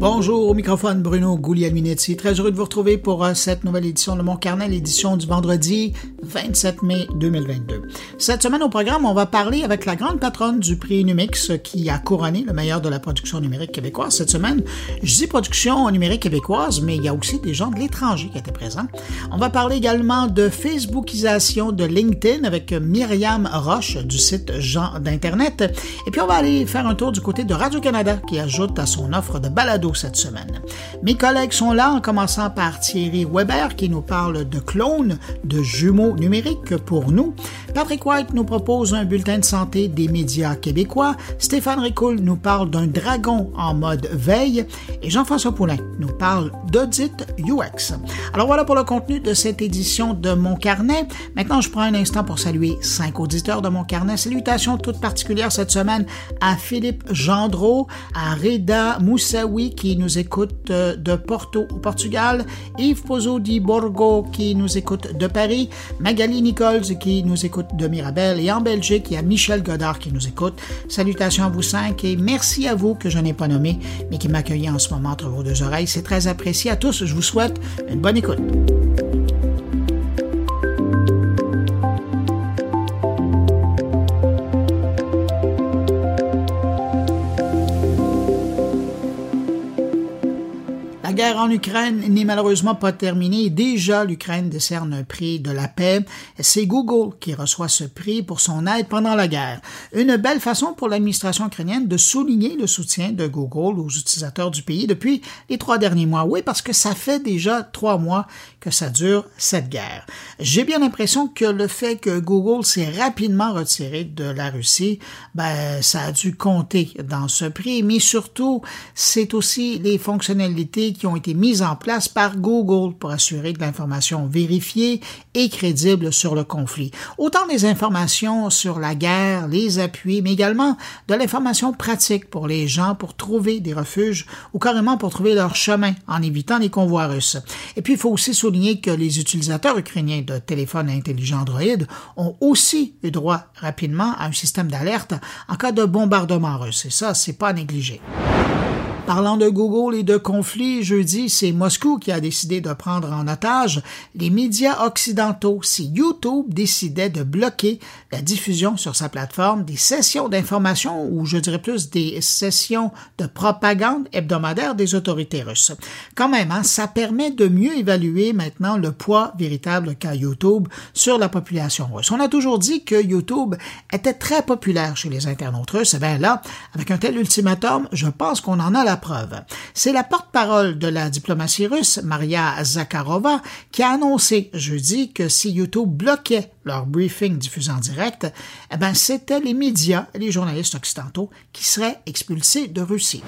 Bonjour, au microphone Bruno Guglielminetti. Très heureux de vous retrouver pour euh, cette nouvelle édition de Mon Carnet, l'édition du vendredi 27 mai 2022. Cette semaine au programme, on va parler avec la grande patronne du prix Numix qui a couronné le meilleur de la production numérique québécoise cette semaine. Je dis production numérique québécoise, mais il y a aussi des gens de l'étranger qui étaient présents. On va parler également de Facebookisation de LinkedIn avec Myriam Roche du site Jean d'Internet. Et puis on va aller faire un tour du côté de Radio-Canada qui ajoute à son offre de balado cette semaine. Mes collègues sont là, en commençant par Thierry Weber qui nous parle de clones, de jumeaux numériques pour nous. Patrick White nous propose un bulletin de santé des médias québécois. Stéphane Ricoul nous parle d'un dragon en mode veille. Et Jean-François Poulain nous parle d'audit UX. Alors voilà pour le contenu de cette édition de Mon Carnet. Maintenant, je prends un instant pour saluer cinq auditeurs de Mon Carnet. Salutations toutes particulières cette semaine à Philippe Gendreau, à Reda Moussaoui qui nous écoute euh, de Porto au Portugal, Yves Pozzo di Borgo qui nous écoute de Paris, Magali Nichols qui nous écoute de Mirabel et en Belgique, il y a Michel Godard qui nous écoute. Salutations à vous cinq et merci à vous que je n'ai pas nommé, mais qui m'accueillent en ce moment entre vos deux oreilles. C'est très apprécié à tous. Je vous souhaite une bonne écoute. Guerre en Ukraine n'est malheureusement pas terminée. Déjà, l'Ukraine décerne un prix de la paix. C'est Google qui reçoit ce prix pour son aide pendant la guerre. Une belle façon pour l'administration ukrainienne de souligner le soutien de Google aux utilisateurs du pays depuis les trois derniers mois. Oui, parce que ça fait déjà trois mois que ça dure cette guerre. J'ai bien l'impression que le fait que Google s'est rapidement retiré de la Russie, ben, ça a dû compter dans ce prix, mais surtout, c'est aussi les fonctionnalités qui ont été mises en place par Google pour assurer de l'information vérifiée et crédible sur le conflit. Autant des informations sur la guerre, les appuis, mais également de l'information pratique pour les gens pour trouver des refuges ou carrément pour trouver leur chemin en évitant les convois russes. Et puis, il faut aussi souligner que les utilisateurs ukrainiens de téléphones intelligents Android ont aussi eu droit rapidement à un système d'alerte en cas de bombardement russe. Et ça, c'est pas négligé. Parlant de Google et de conflits, jeudi, c'est Moscou qui a décidé de prendre en otage les médias occidentaux si YouTube décidait de bloquer la diffusion sur sa plateforme des sessions d'information ou je dirais plus des sessions de propagande hebdomadaire des autorités russes. Quand même, hein, ça permet de mieux évaluer maintenant le poids véritable qu'a YouTube sur la population russe. On a toujours dit que YouTube était très populaire chez les internautes russes. Eh bien là, avec un tel ultimatum, je pense qu'on en a la preuve. C'est la porte-parole de la diplomatie russe, Maria Zakharova, qui a annoncé jeudi que si YouTube bloquait leur briefing diffusé en direct, eh ben, c'était les médias et les journalistes occidentaux qui seraient expulsés de Russie.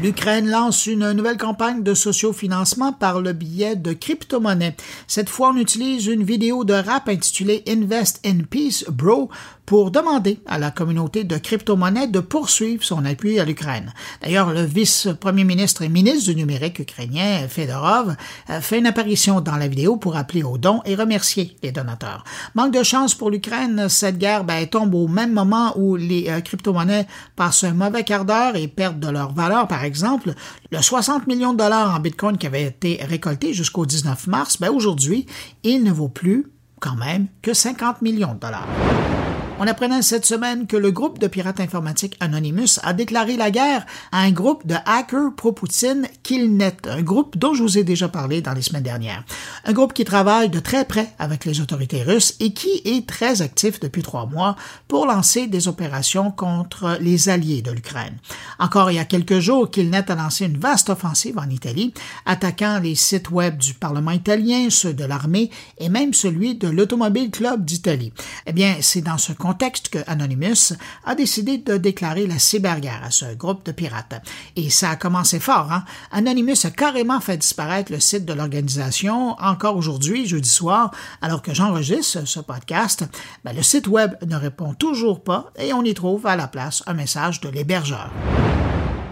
L'Ukraine lance une nouvelle campagne de sociofinancement par le biais de crypto-monnaies. Cette fois, on utilise une vidéo de rap intitulée Invest in Peace, Bro, pour demander à la communauté de crypto-monnaies de poursuivre son appui à l'Ukraine. D'ailleurs, le vice-premier ministre et ministre du numérique ukrainien, Fedorov, fait une apparition dans la vidéo pour appeler aux dons et remercier les donateurs. Manque de chance pour l'Ukraine, cette guerre ben, tombe au même moment où les euh, crypto-monnaies passent un mauvais quart d'heure et perdent de leur valeur. Par exemple, le 60 millions de dollars en Bitcoin qui avait été récolté jusqu'au 19 mars, ben, aujourd'hui, il ne vaut plus quand même que 50 millions de dollars. On apprenait cette semaine que le groupe de pirates informatiques Anonymous a déclaré la guerre à un groupe de hackers pro-Poutine Killnet, un groupe dont je vous ai déjà parlé dans les semaines dernières. Un groupe qui travaille de très près avec les autorités russes et qui est très actif depuis trois mois pour lancer des opérations contre les alliés de l'Ukraine. Encore il y a quelques jours, Killnet a lancé une vaste offensive en Italie, attaquant les sites web du Parlement italien, ceux de l'armée et même celui de l'Automobile Club d'Italie. Eh bien, c'est dans ce que Anonymous a décidé de déclarer la cyberguerre à ce groupe de pirates. Et ça a commencé fort. Hein? Anonymous a carrément fait disparaître le site de l'organisation encore aujourd'hui, jeudi soir, alors que j'enregistre ce podcast. Ben, le site web ne répond toujours pas et on y trouve à la place un message de l'hébergeur.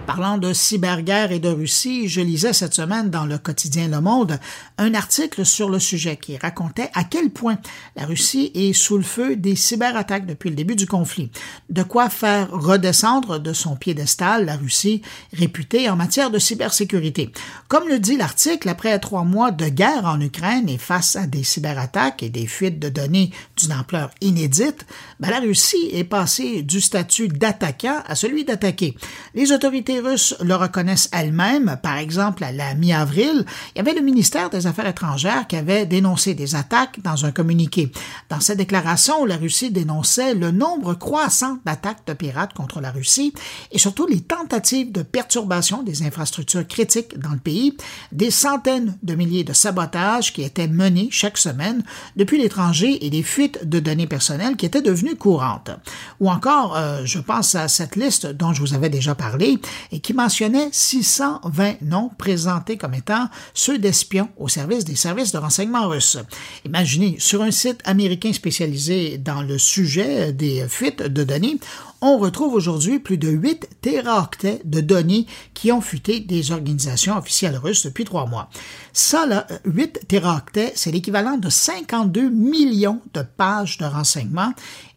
Parlant de cyberguerre et de Russie, je lisais cette semaine dans le quotidien Le Monde un article sur le sujet qui racontait à quel point la Russie est sous le feu des cyberattaques depuis le début du conflit. De quoi faire redescendre de son piédestal la Russie réputée en matière de cybersécurité. Comme le dit l'article, après trois mois de guerre en Ukraine et face à des cyberattaques et des fuites de données d'une ampleur inédite, ben la Russie est passée du statut d'attaquant à celui d'attaqué. Les autorités Russes le reconnaissent elles-mêmes. Par exemple, à la mi-avril, il y avait le ministère des Affaires étrangères qui avait dénoncé des attaques dans un communiqué. Dans cette déclaration, la Russie dénonçait le nombre croissant d'attaques de pirates contre la Russie et surtout les tentatives de perturbation des infrastructures critiques dans le pays, des centaines de milliers de sabotages qui étaient menés chaque semaine depuis l'étranger et des fuites de données personnelles qui étaient devenues courantes. Ou encore, euh, je pense à cette liste dont je vous avais déjà parlé, et qui mentionnait 620 noms présentés comme étant ceux d'espions au service des services de renseignement russes. Imaginez, sur un site américain spécialisé dans le sujet des fuites de données, on retrouve aujourd'hui plus de 8 téraoctets de données qui ont fuité des organisations officielles russes depuis trois mois. Ça, là, 8 téraoctets, c'est l'équivalent de 52 millions de pages de renseignements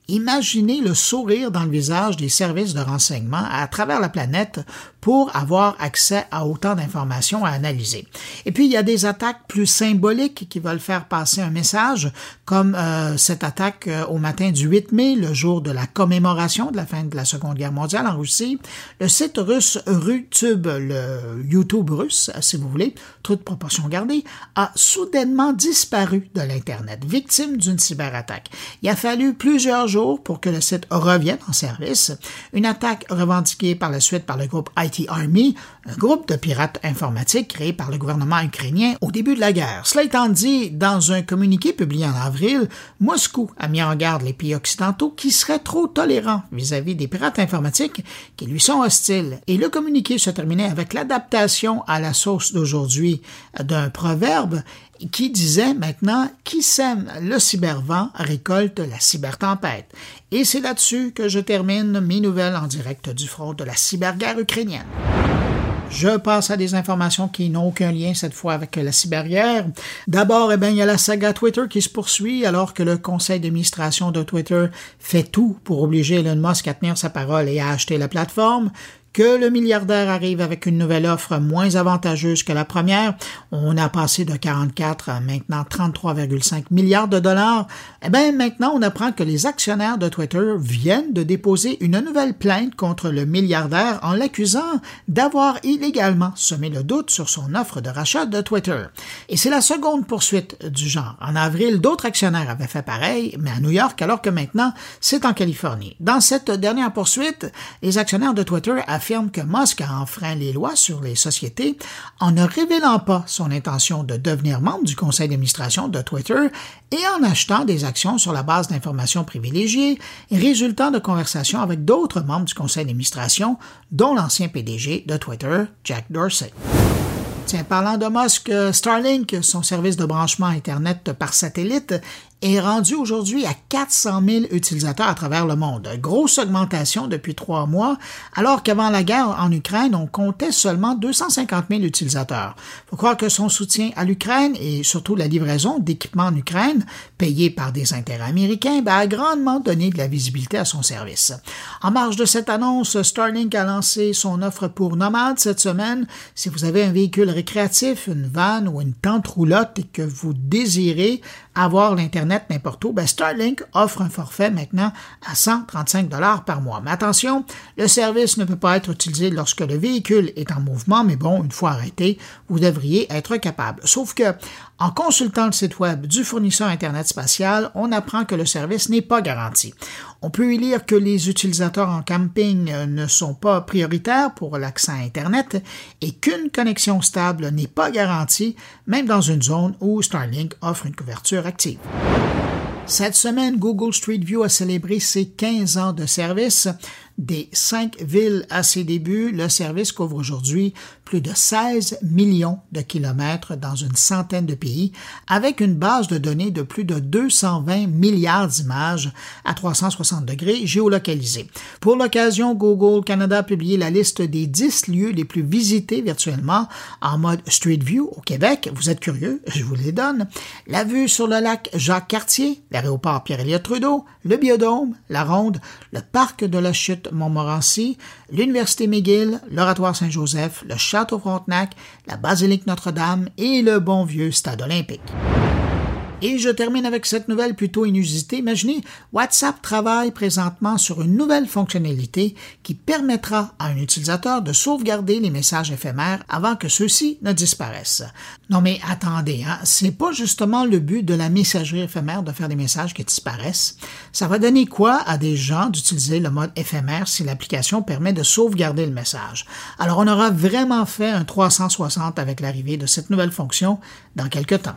Imaginez le sourire dans le visage des services de renseignement à travers la planète pour avoir accès à autant d'informations à analyser. Et puis, il y a des attaques plus symboliques qui veulent faire passer un message, comme euh, cette attaque euh, au matin du 8 mai, le jour de la commémoration de la fin de la Seconde Guerre mondiale en Russie. Le site russe RuTube, le YouTube russe, si vous voulez, toute proportion gardée, a soudainement disparu de l'Internet, victime d'une cyberattaque. Il a fallu plusieurs jours pour que le site revienne en service. Une attaque revendiquée par la suite par le groupe IT Army, un groupe de pirates informatiques créé par le gouvernement ukrainien au début de la guerre. Cela étant dit, dans un communiqué publié en avril, Moscou a mis en garde les pays occidentaux qui seraient trop tolérants vis-à-vis des pirates informatiques qui lui sont hostiles. Et le communiqué se terminait avec l'adaptation à la sauce d'aujourd'hui d'un proverbe qui disait maintenant qui sème le cybervent récolte la cybertempête. Et c'est là-dessus que je termine mes nouvelles en direct du front de la cyberguerre ukrainienne. Je passe à des informations qui n'ont aucun lien cette fois avec la cyberguerre. D'abord, eh bien, il y a la saga Twitter qui se poursuit alors que le conseil d'administration de Twitter fait tout pour obliger Elon Musk à tenir sa parole et à acheter la plateforme que le milliardaire arrive avec une nouvelle offre moins avantageuse que la première. On a passé de 44 à maintenant 33,5 milliards de dollars. Eh bien, maintenant, on apprend que les actionnaires de Twitter viennent de déposer une nouvelle plainte contre le milliardaire en l'accusant d'avoir illégalement semé le doute sur son offre de rachat de Twitter. Et c'est la seconde poursuite du genre. En avril, d'autres actionnaires avaient fait pareil, mais à New York, alors que maintenant, c'est en Californie. Dans cette dernière poursuite, les actionnaires de Twitter affirme que Musk a enfreint les lois sur les sociétés en ne révélant pas son intention de devenir membre du conseil d'administration de Twitter et en achetant des actions sur la base d'informations privilégiées résultant de conversations avec d'autres membres du conseil d'administration, dont l'ancien PDG de Twitter, Jack Dorsey. Tiens, parlant de Musk, Starlink, son service de branchement Internet par satellite, est rendu aujourd'hui à 400 000 utilisateurs à travers le monde. Grosse augmentation depuis trois mois, alors qu'avant la guerre en Ukraine, on comptait seulement 250 000 utilisateurs. Faut croire que son soutien à l'Ukraine et surtout la livraison d'équipements en Ukraine, payés par des intérêts américains, ben, a grandement donné de la visibilité à son service. En marge de cette annonce, Starlink a lancé son offre pour nomades cette semaine. Si vous avez un véhicule récréatif, une van ou une tente roulotte et que vous désirez avoir l'Internet n'importe où, ben Starlink offre un forfait maintenant à 135 dollars par mois. Mais attention, le service ne peut pas être utilisé lorsque le véhicule est en mouvement, mais bon, une fois arrêté, vous devriez être capable. Sauf que, en consultant le site web du fournisseur Internet spatial, on apprend que le service n'est pas garanti. On peut y lire que les utilisateurs en camping ne sont pas prioritaires pour l'accès à Internet et qu'une connexion stable n'est pas garantie, même dans une zone où Starlink offre une couverture active. Cette semaine, Google Street View a célébré ses 15 ans de service. Des cinq villes à ses débuts, le service couvre aujourd'hui plus de 16 millions de kilomètres dans une centaine de pays, avec une base de données de plus de 220 milliards d'images à 360 degrés géolocalisées. Pour l'occasion, Google Canada a publié la liste des 10 lieux les plus visités virtuellement en mode Street View au Québec. Vous êtes curieux? Je vous les donne. La vue sur le lac Jacques-Cartier, l'aéroport Pierre-Éliott Trudeau, le Biodôme, la Ronde, le parc de la Chute Montmorency, l'Université McGill, l'Oratoire Saint-Joseph, le Château Frontenac, la Basilique Notre-Dame et le bon vieux Stade olympique. Et je termine avec cette nouvelle plutôt inusitée. Imaginez, WhatsApp travaille présentement sur une nouvelle fonctionnalité qui permettra à un utilisateur de sauvegarder les messages éphémères avant que ceux-ci ne disparaissent. Non mais attendez, hein, c'est pas justement le but de la messagerie éphémère de faire des messages qui disparaissent. Ça va donner quoi à des gens d'utiliser le mode éphémère si l'application permet de sauvegarder le message? Alors on aura vraiment fait un 360 avec l'arrivée de cette nouvelle fonction dans quelques temps.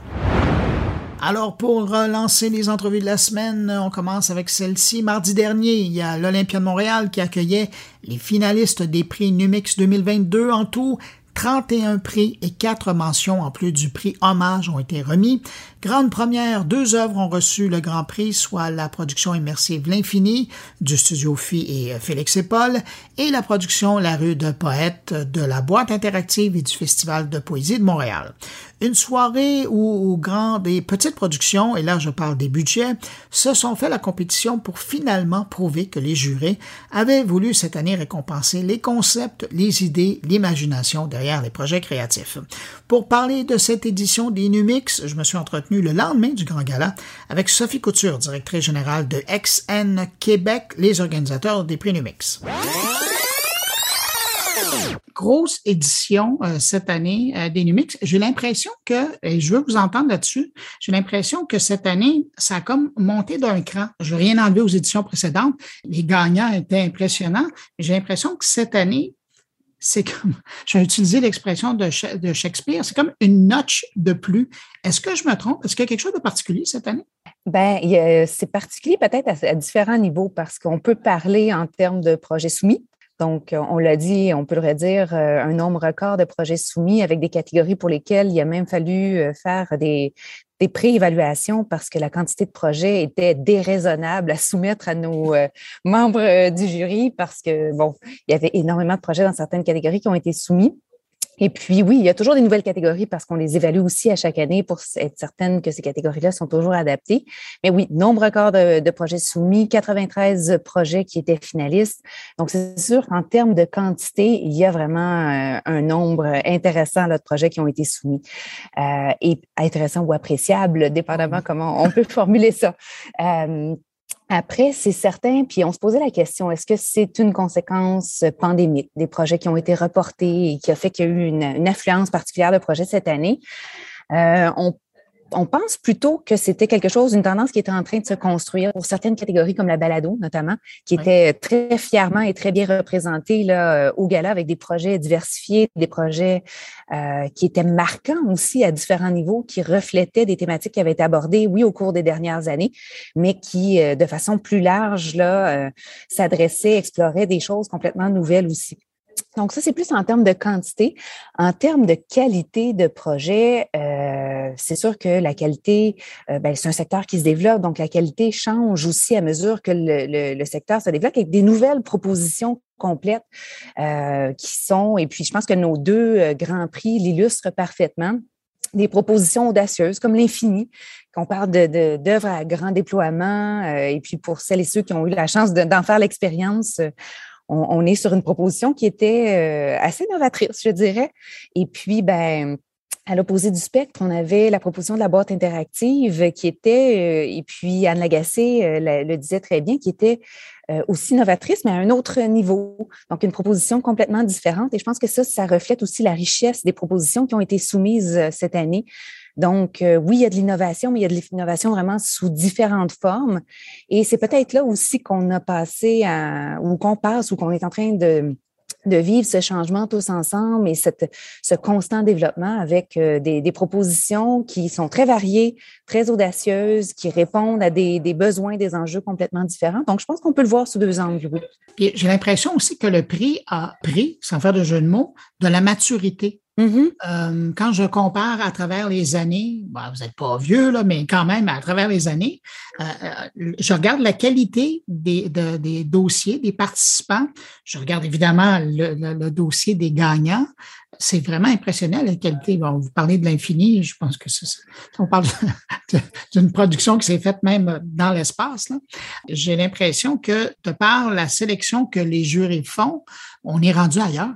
Alors, pour lancer les entrevues de la semaine, on commence avec celle-ci. Mardi dernier, il y a l'Olympia de Montréal qui accueillait les finalistes des prix Numix 2022 en tout. 31 prix et 4 mentions en plus du prix Hommage ont été remis. Grande première, deux œuvres ont reçu le Grand Prix, soit la production immersive L'Infini du studio Phi et Félix et Paul et la production La rue de poètes de la boîte interactive et du Festival de poésie de Montréal une soirée où, grandes et petites productions, et là je parle des budgets, se sont fait la compétition pour finalement prouver que les jurés avaient voulu cette année récompenser les concepts, les idées, l'imagination derrière les projets créatifs. Pour parler de cette édition des Numix, je me suis entretenu le lendemain du Grand Gala avec Sophie Couture, directrice générale de XN Québec, les organisateurs des prix Numix grosse édition euh, cette année euh, des Numix. J'ai l'impression que, et je veux vous entendre là-dessus, j'ai l'impression que cette année, ça a comme monté d'un cran. Je n'ai rien enlevé aux éditions précédentes. Les gagnants étaient impressionnants. J'ai l'impression que cette année, c'est comme, j'ai utilisé l'expression de, de Shakespeare, c'est comme une notch de plus. Est-ce que je me trompe? Est-ce qu'il y a quelque chose de particulier cette année? Ben, c'est particulier peut-être à, différents niveaux parce qu'on peut parler en termes de projets soumis. Donc, on l'a dit, on peut le redire, euh, un nombre record de projets soumis avec des catégories pour lesquelles il a même fallu euh, faire des, des pré-évaluations parce que la quantité de projets était déraisonnable à soumettre à nos euh, membres du jury parce que, bon, il y avait énormément de projets dans certaines catégories qui ont été soumis. Et puis, oui, il y a toujours des nouvelles catégories parce qu'on les évalue aussi à chaque année pour être certaine que ces catégories-là sont toujours adaptées. Mais oui, nombre record de, projets soumis, 93 projets qui étaient finalistes. Donc, c'est sûr qu'en termes de quantité, il y a vraiment euh, un nombre intéressant de projets qui ont été soumis. Euh, et intéressant ou appréciable, dépendamment comment on peut formuler ça. Euh, après, c'est certain, puis on se posait la question, est-ce que c'est une conséquence pandémique des projets qui ont été reportés et qui a fait qu'il y a eu une, une affluence particulière de projets cette année? Euh, on pense plutôt que c'était quelque chose, une tendance qui était en train de se construire pour certaines catégories comme la balado notamment, qui était très fièrement et très bien représentée là, euh, au gala avec des projets diversifiés, des projets euh, qui étaient marquants aussi à différents niveaux, qui reflétaient des thématiques qui avaient été abordées, oui, au cours des dernières années, mais qui, euh, de façon plus large, là, s'adressaient, exploraient des choses complètement nouvelles aussi. Donc, ça, c'est plus en termes de quantité. En termes de qualité de projet, euh, c'est sûr que la qualité, euh, ben, c'est un secteur qui se développe, donc la qualité change aussi à mesure que le, secteur se développe avec des nouvelles propositions complètes euh, qui sont, et puis je pense que nos deux euh, grands prix l'illustrent parfaitement des propositions audacieuses comme l'infini, qu'on parle de, d'œuvres à grand déploiement. Et puis pour celles et ceux qui ont eu la chance d'en faire l'expérience, on, est sur une proposition qui était assez novatrice, je dirais. Et puis, ben, à l'opposé du spectre, on avait la proposition de la boîte interactive qui était, euh, et puis Anne Lagacé euh, le disait très bien, qui était aussi novatrice, mais à un autre niveau. Donc, une proposition complètement différente. Et je pense que ça, ça reflète aussi la richesse des propositions qui ont été soumises cette année donc, euh, oui, il y a de l'innovation, mais il y a de l'innovation vraiment sous différentes formes. Et c'est peut-être là aussi qu'on a passé à, ou qu'on passe ou qu'on est en train de de vivre ce changement tous ensemble et ce constant développement avec euh, des, propositions qui sont très variées, très audacieuses, qui répondent à des, besoins, des enjeux complètement différents. Donc, je pense qu'on peut le voir sous deux angles. J'ai l'impression aussi que le prix a pris, sans faire de jeu de mots, de la maturité Mm-hmm. Euh, quand je compare à travers les années, vous n'êtes pas vieux, là, mais quand même, à travers les années, euh, euh, je regarde la qualité des, dossiers, des participants. Je regarde évidemment le, dossier des gagnants. C'est vraiment impressionnant la qualité. Bon, vous parlez de l'infini, je pense que c'est ça. On parle d'une production qui s'est faite même dans l'espace. J'ai l'impression que de par la sélection que les jurys font, on est rendu ailleurs.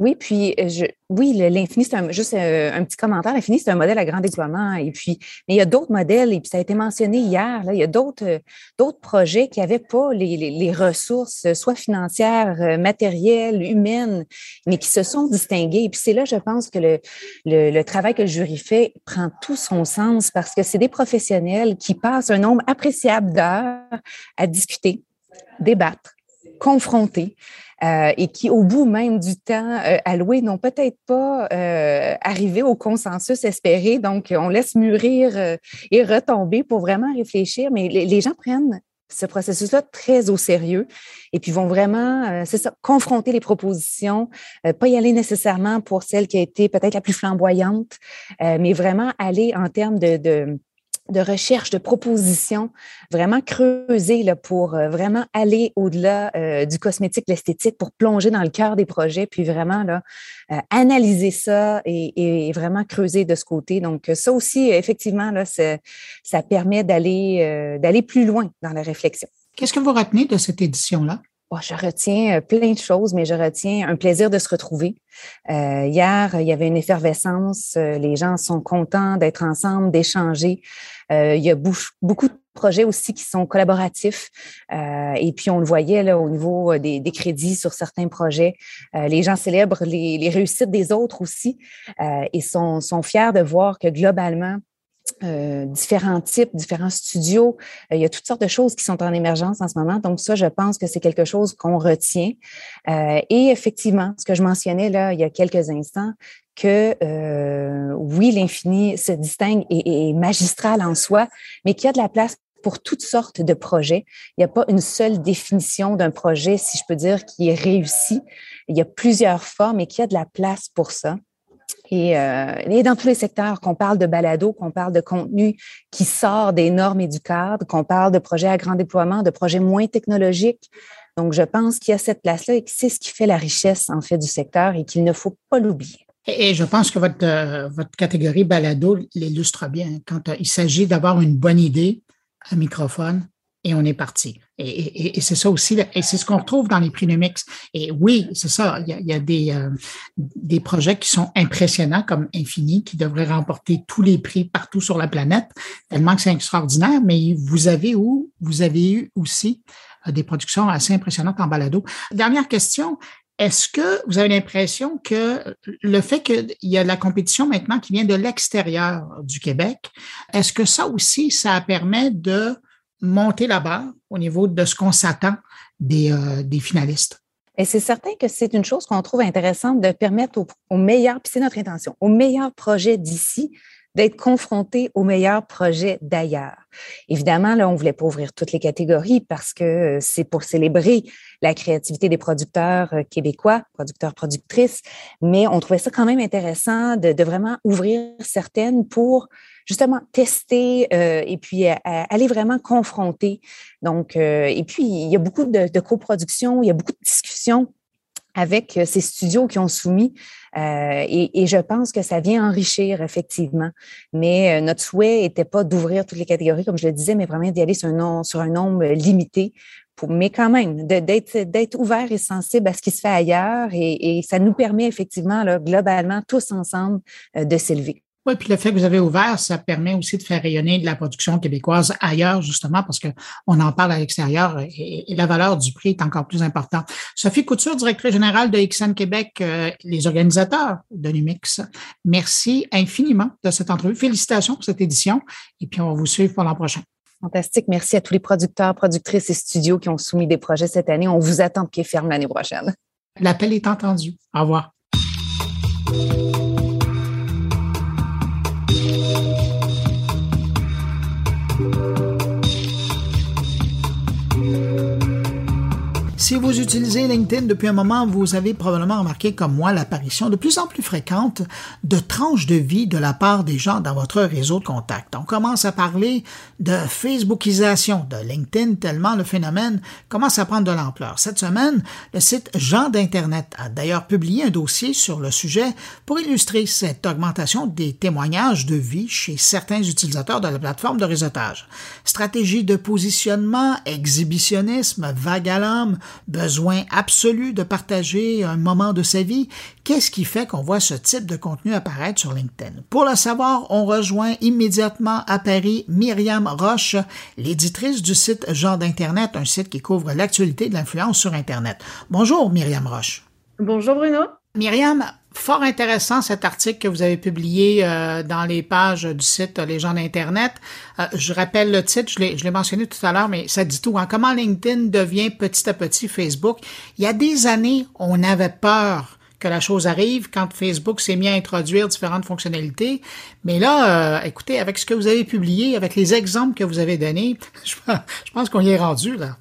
Oui, puis euh, je, oui, l'infini, c'est juste euh, un, petit commentaire. L'infini, c'est un modèle à grand déploiement. Et puis, mais il y a d'autres modèles, et puis ça a été mentionné hier, là, il y a d'autres, euh, d'autres projets qui n'avaient pas les, les, ressources, soit financières, matérielles, humaines, mais qui se sont distingués. Et puis c'est là, je pense que le, le, le travail que le jury fait prend tout son sens parce que c'est des professionnels qui passent un nombre appréciable d'heures à discuter, débattre, confronter. Euh, et qui, au bout même du temps euh, alloué, n'ont peut-être pas euh, arrivé au consensus espéré. Donc, on laisse mûrir et retomber pour vraiment réfléchir. Mais les, gens prennent ce processus-là très au sérieux et puis vont vraiment, c'est ça, confronter les propositions, pas y aller nécessairement pour celle qui a été peut-être la plus flamboyante, mais vraiment aller en termes de de recherche, de propositions, vraiment creuser là, pour euh, vraiment aller au-delà euh, du cosmétique, l'esthétique, pour plonger dans le cœur des projets, puis vraiment là, euh, analyser ça et, vraiment creuser de ce côté. Donc, ça aussi, effectivement, là, ça permet d'aller d'aller plus loin dans la réflexion. Qu'est-ce que vous retenez de cette édition-là? je retiens plein de choses, mais je retiens un plaisir de se retrouver. Euh, hier, il y avait une effervescence. Les gens sont contents d'être ensemble, d'échanger. Il y a beaucoup de projets aussi qui sont collaboratifs. et puis, on le voyait au niveau des, crédits sur certains projets. les gens célèbrent les, réussites des autres aussi et sont, fiers de voir que globalement, euh, différents types, différents studios. Euh, il y a toutes sortes de choses qui sont en émergence en ce moment. Donc, ça, je pense que c'est quelque chose qu'on retient. Euh, et effectivement, ce que je mentionnais il y a quelques instants, que oui, l'infini se distingue et est magistral en soi, mais qu'il y a de la place pour toutes sortes de projets. Il n'y a pas une seule définition d'un projet, si je peux dire, qui est réussi. Il y a plusieurs formes et qu'il y a de la place pour ça. Euh, et, dans tous les secteurs, qu'on parle de balado, qu'on parle de contenu qui sort des normes et du cadre, qu'on parle de projets à grand déploiement, de projets moins technologiques. Donc, je pense qu'il y a cette place-là et que c'est ce qui fait la richesse, en fait, du secteur et qu'il ne faut pas l'oublier. Et, je pense que votre, euh, votre catégorie balado l'illustre bien. Quand euh, il s'agit d'avoir une bonne idée, un microphone, et on est parti. Et, c'est ça aussi, et c'est ce qu'on retrouve dans les prix Numix. Et oui, c'est ça, il y a, des, euh, des projets qui sont impressionnants comme Infini, qui devraient remporter tous les prix partout sur la planète, tellement que c'est extraordinaire, mais vous avez où, vous avez eu aussi euh, des productions assez impressionnantes en balado. Dernière question, est-ce que vous avez l'impression que le fait qu'il y a de la compétition maintenant qui vient de l'extérieur du Québec, est-ce que ça aussi, ça permet de monter la barre au niveau de ce qu'on s'attend des, euh, finalistes? Et c'est certain que c'est une chose qu'on trouve intéressante de permettre aux, meilleurs, puis c'est notre intention, aux meilleurs projets d'ici d'être confrontés aux meilleurs projets d'ailleurs. Évidemment, là, on voulait pas ouvrir toutes les catégories parce que euh, c'est pour célébrer la créativité des producteurs euh, québécois, producteurs, productrices, mais on trouvait ça quand même intéressant de, vraiment ouvrir certaines pour justement tester euh, et puis aller vraiment confronter. Donc, et puis, il y a beaucoup de, de coproduction, il y a beaucoup de discussions avec euh, ces studios qui ont soumis. et, je pense que ça vient enrichir effectivement. Mais notre souhait n'était pas d'ouvrir toutes les catégories, comme je le disais, mais vraiment d'y aller sur un, nombre, sur un nombre limité. Mais quand même, d'être ouvert et sensible à ce qui se fait ailleurs. Et, et ça nous permet effectivement, là, globalement, tous ensemble, de s'élever. Oui, puis le fait que vous avez ouvert, ça permet aussi de faire rayonner de la production québécoise ailleurs, justement, parce qu'on en parle à l'extérieur et, la valeur du prix est encore plus importante. Sophie Couture, directrice générale de XN Québec, euh, les organisateurs de Numix, merci infiniment de cette entrevue. Félicitations pour cette édition et puis on va vous suivre pour l'an prochain. Fantastique. Merci à tous les producteurs, productrices et studios qui ont soumis des projets cette année. On vous attend de pied ferme l'année prochaine. L'appel est entendu. Au revoir. Si vous utilisez LinkedIn depuis un moment, vous avez probablement remarqué comme moi l'apparition de plus en plus fréquente de tranches de vie de la part des gens dans votre réseau de contacts. On commence à parler de Facebookisation de LinkedIn tellement le phénomène commence à prendre de l'ampleur. Cette semaine, le site Jean d'Internet a d'ailleurs publié un dossier sur le sujet pour illustrer cette augmentation des témoignages de vie chez certains utilisateurs de la plateforme de réseautage. Stratégie de positionnement, exhibitionnisme, vague à l'homme, besoin absolu de partager un moment de sa vie, qu'est-ce qui fait qu'on voit ce type de contenu apparaître sur LinkedIn? Pour le savoir, on rejoint immédiatement à Paris Myriam Roche, l'éditrice du site Genre d'Internet, un site qui couvre l'actualité de l'influence sur Internet. Bonjour Myriam Roche. Bonjour Bruno. Myriam, fort intéressant cet article que vous avez publié euh, dans les pages du site Les gens d'Internet. Euh, je rappelle le titre, je l'ai mentionné tout à l'heure, mais ça dit tout. Hein. Comment LinkedIn devient petit à petit Facebook. Il y a des années, on avait peur que la chose arrive quand Facebook s'est mis à introduire différentes fonctionnalités. Mais là, euh, écoutez, avec ce que vous avez publié, avec les exemples que vous avez donnés, je pense qu'on y est rendu là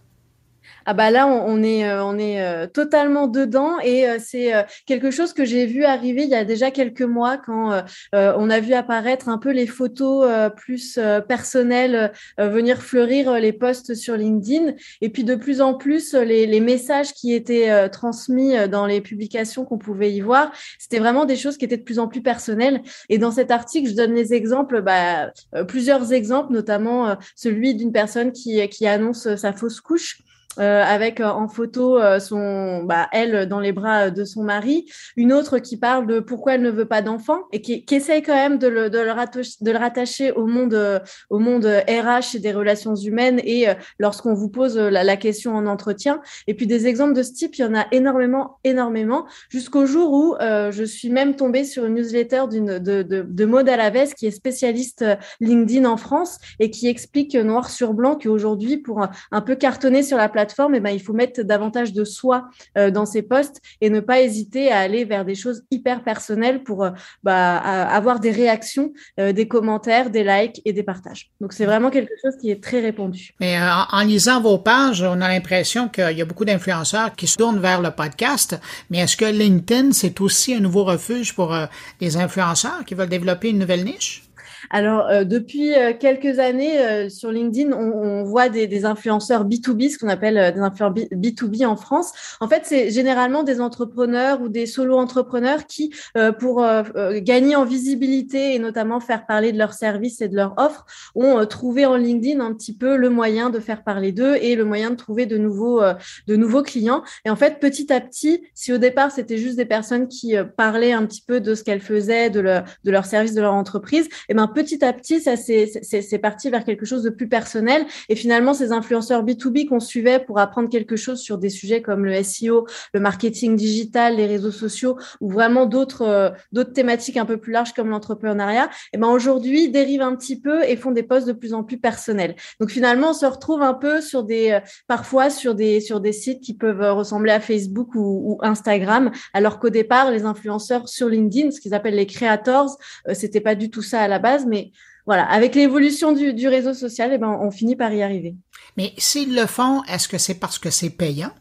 ah bah là, on, est, euh, on est euh, totalement dedans et euh, c'est quelque chose que j'ai vu arriver il y a déjà quelques mois quand on a vu apparaître un peu les photos plus personnelles venir fleurir les posts sur LinkedIn et puis de plus en plus les, les messages qui étaient transmis dans les publications qu'on pouvait y voir, c'était vraiment des choses qui étaient de plus en plus personnelles. Et dans cet article, je donne les exemples, bah, plusieurs exemples, notamment celui d'une personne qui, qui annonce sa fausse couche. Euh, avec euh, en photo euh, son, bah, elle dans les bras de son mari, une autre qui parle de pourquoi elle ne veut pas d'enfant et qui, qui, essaye quand même de le, de le, rattacher, au monde, au monde RH et des relations humaines et lorsqu'on vous pose la, la, question en entretien. Et puis des exemples de ce type, il y en a énormément, énormément, jusqu'au jour où je suis même tombée sur une newsletter d'une de, de, de Maud Alaves qui est spécialiste LinkedIn en France et qui explique noir sur blanc qu'aujourd'hui, pour un, un peu cartonner sur la plateforme, plateforme, eh ben, il faut mettre davantage de soi euh, dans ses posts et ne pas hésiter à aller vers des choses hyper personnelles pour euh, bah, avoir des réactions, euh, des commentaires, des likes et des partages. Donc, c'est vraiment quelque chose qui est très répandu. Mais en, lisant vos pages, on a l'impression qu'il y a beaucoup d'influenceurs qui se tournent vers le podcast. Mais est-ce que LinkedIn, c'est aussi un nouveau refuge pour les influenceurs qui veulent développer une nouvelle niche? Alors, euh, depuis euh, quelques années, euh, sur LinkedIn, on, on voit des, des, influenceurs B2B, ce qu'on appelle des influenceurs B2B en France. En fait, c'est généralement des entrepreneurs ou des solo-entrepreneurs qui, pour gagner en visibilité et notamment faire parler de leurs services et de leurs offres, ont trouvé en LinkedIn un petit peu le moyen de faire parler d'eux et le moyen de trouver de nouveaux, de nouveaux clients. Et en fait, petit à petit, si au départ, c'était juste des personnes qui parlaient un petit peu de ce qu'elles faisaient, de, leur, de leur service, de leur entreprise, et eh ben petit à petit, ça c'est parti vers quelque chose de plus personnel. Et finalement, ces influenceurs B2B qu'on suivait pour apprendre quelque chose sur des sujets comme le SEO, le marketing digital, les réseaux sociaux, ou vraiment d'autres euh, d'autres thématiques un peu plus larges comme l'entrepreneuriat, et eh ben aujourd'hui dérivent un petit peu et font des posts de plus en plus personnels. Donc finalement, on se retrouve un peu sur des euh, parfois sur des sur des sites qui peuvent ressembler à Facebook ou, ou Instagram, alors qu'au départ, les influenceurs sur LinkedIn, ce qu'ils appellent les creators, euh, c'était pas du tout ça à la base, mais voilà, avec l'évolution du, réseau social, eh ben, on finit par y arriver. Mais s'ils le font, est-ce que c'est parce que c'est payant?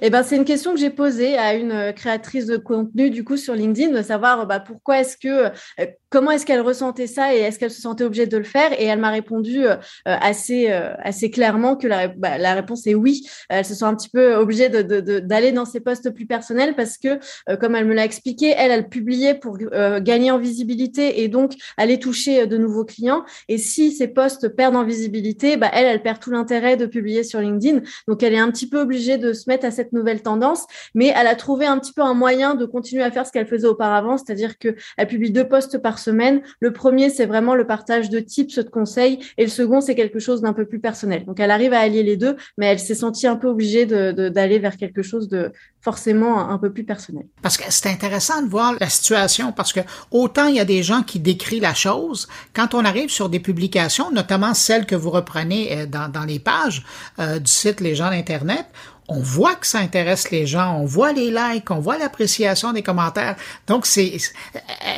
Eh ben, c'est une question que j'ai posée à une créatrice de contenu du coup sur LinkedIn de savoir bah, pourquoi est-ce que euh, comment est-ce qu'elle ressentait ça et est-ce qu'elle se sentait obligée de le faire? Et elle m'a répondu euh, assez euh, assez clairement que la, bah, la, réponse est oui. Elle se sent un petit peu obligée d'aller dans ses postes plus personnels parce que comme elle me l'a expliqué elle elle publiait pour gagner en visibilité et donc aller toucher de nouveaux clients. Et si ces postes perdent en visibilité bah, elle elle perd tout l'intérêt de publier sur LinkedIn. Donc elle est un petit peu obligée de se mettre à cette nouvelle tendance, mais elle a trouvé un petit peu un moyen de continuer à faire ce qu'elle faisait auparavant, c'est-à-dire qu'elle publie deux posts par Le premier, c'est vraiment le partage de tips, de conseils, et le second, c'est quelque chose d'un peu plus personnel. Donc, elle arrive à allier les deux, mais elle s'est sentie un peu obligée d'aller vers quelque chose de forcément un peu plus personnel. Parce que c'est intéressant de voir la situation, parce que autant il y a des gens qui décrivent la chose, quand on arrive sur des publications, notamment celles que vous reprenez euh, dans, dans les pages euh, du site Les gens d'Internet, on voit que ça intéresse les gens, on voit les likes, on voit l'appréciation des commentaires. Donc, c'est,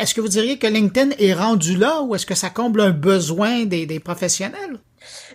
est-ce que vous diriez que LinkedIn est rendu là ou est-ce que ça comble un besoin des, des professionnels?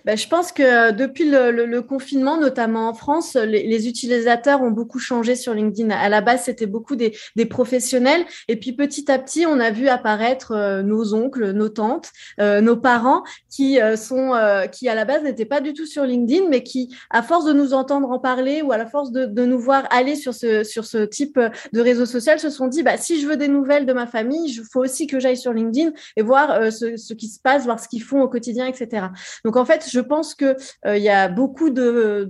Ben, je pense que depuis le, confinement, notamment en France, les, utilisateurs ont beaucoup changé sur LinkedIn. À la base, c'était beaucoup des, professionnels. Et puis petit à petit, on a vu apparaître euh, nos oncles, nos tantes, euh, nos parents qui euh, sont, qui à la base n'étaient pas du tout sur LinkedIn, mais qui, à force de nous entendre en parler ou à la force de, nous voir aller sur ce, sur ce type de réseau social, se sont dit, bah, si je veux des nouvelles de ma famille, il faut aussi que j'aille sur LinkedIn et voir ce, ce, qui se passe, voir ce qu'ils font au quotidien, etc. Donc en fait, je pense que euh, y a beaucoup de,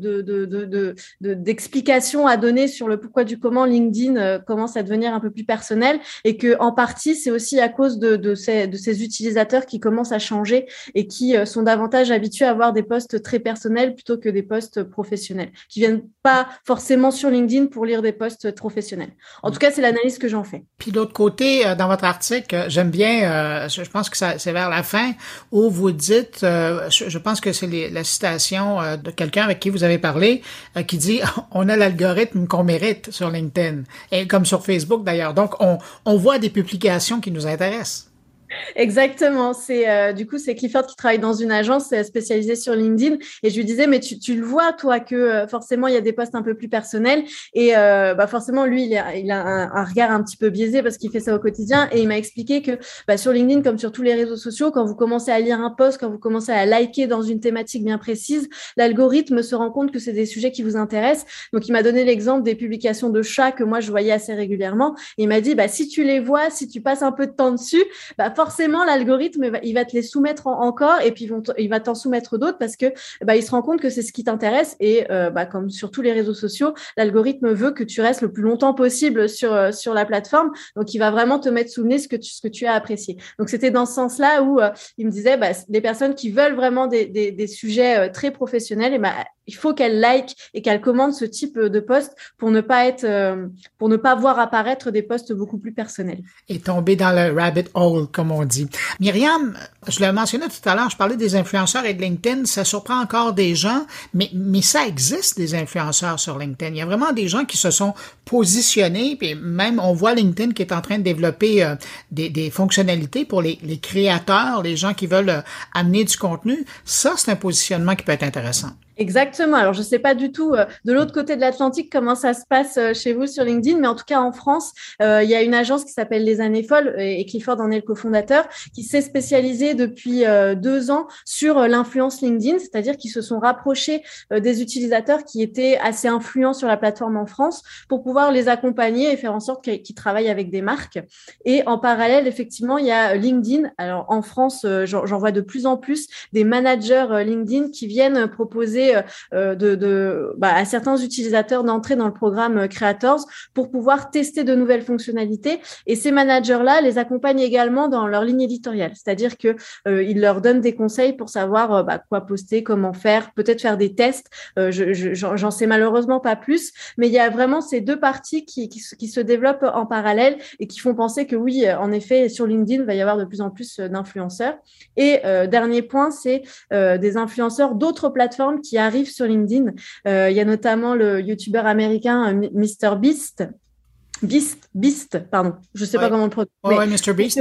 d'explications à donner sur le pourquoi du comment LinkedIn euh, commence à devenir un peu plus personnel et que en partie c'est aussi à cause de, ces, de ces utilisateurs qui commencent à changer et qui euh, sont davantage habitués à avoir des postes très personnels plutôt que des postes professionnels, qui viennent pas forcément sur LinkedIn pour lire des postes professionnels. En tout cas, c'est l'analyse que j'en fais. Puis d'autre côté, dans votre article, j'aime bien, je pense que c'est vers la fin où vous dites, je pense que c'est la citation euh, de quelqu'un avec qui vous avez parlé euh, qui dit on a l'algorithme qu'on mérite sur LinkedIn et comme sur Facebook d'ailleurs. Donc on, on voit des publications qui nous intéressent. Exactement. C'est euh, du coup c'est Clifford qui travaille dans une agence euh, spécialisée sur LinkedIn. Et je lui disais mais tu, tu le vois toi que euh, forcément il y a des postes un peu plus personnels. Et bah forcément lui il a, il a un, regard un petit peu biaisé parce qu'il fait ça au quotidien. Et il m'a expliqué que bah, sur LinkedIn comme sur tous les réseaux sociaux quand vous commencez à lire un post quand vous commencez à liker dans une thématique bien précise l'algorithme se rend compte que c'est des sujets qui vous intéressent. Donc il m'a donné l'exemple des publications de chats que moi je voyais assez régulièrement. Et il m'a dit bah si tu les vois si tu passes un peu de temps dessus bah l'algorithme, il va te les soumettre encore et puis il va t'en soumettre d'autres parce que bah, il se rend compte que c'est ce qui t'intéresse. Et euh, bah, comme sur tous les réseaux sociaux, l'algorithme veut que tu restes le plus longtemps possible sur, euh, sur la plateforme. Donc, il va vraiment te mettre sous le nez ce que tu, ce que tu as apprécié. Donc, c'était dans ce sens-là où euh, il me disait, bah, des personnes qui veulent vraiment des, des, des sujets très professionnels, et bah, il faut qu'elles like et qu'elles commandent ce type de poste pour ne pas être, pour ne pas voir apparaître des postes beaucoup plus personnels. Et tomber dans le rabbit hole, comme Myriam, je l'ai mentionné tout à l'heure, je parlais des influenceurs et de LinkedIn, ça surprend encore des gens, mais, ça existe des influenceurs sur LinkedIn. Il y a vraiment des gens qui se sont positionnés, puis même on voit LinkedIn qui est en train de développer euh, des, fonctionnalités pour les, les, créateurs, les gens qui veulent euh, amener du contenu. Ça, c'est un positionnement qui peut être intéressant. Exactement. Alors, je ne sais pas du tout euh, de l'autre côté de l'Atlantique comment ça se passe euh, chez vous sur LinkedIn, mais en tout cas en France, euh, il y a une agence qui s'appelle Les Années Folles et Clifford en est le cofondateur, qui s'est spécialisée depuis deux ans sur l'influence LinkedIn, c'est-à-dire qu'ils se sont rapprochés des utilisateurs qui étaient assez influents sur la plateforme en France pour pouvoir les accompagner et faire en sorte qu'ils travaillent avec des marques. Et en parallèle, effectivement, il y a LinkedIn. Alors en France, j'en vois de plus en plus des managers LinkedIn qui viennent proposer euh, de, bah, à certains utilisateurs d'entrer dans le programme euh, Creators pour pouvoir tester de nouvelles fonctionnalités. Et ces managers-là les accompagnent également dans leur ligne éditoriale, c'est-à-dire que euh, ils leur donnent des conseils pour savoir bah, quoi poster, comment faire, peut-être faire des tests. je, j'en sais malheureusement pas plus, mais il y a vraiment ces deux parties qui, qui, qui, se développent en parallèle et qui font penser que oui, en effet, sur LinkedIn, il va y avoir de plus en plus d'influenceurs. Et dernier point, c'est des influenceurs d'autres plateformes qui arrivent sur LinkedIn. Euh, il y a notamment le YouTuber américain euh, Mr Beast Beast, pardon, je sais pas comment le prononcer. Ouais, Mr. Beast.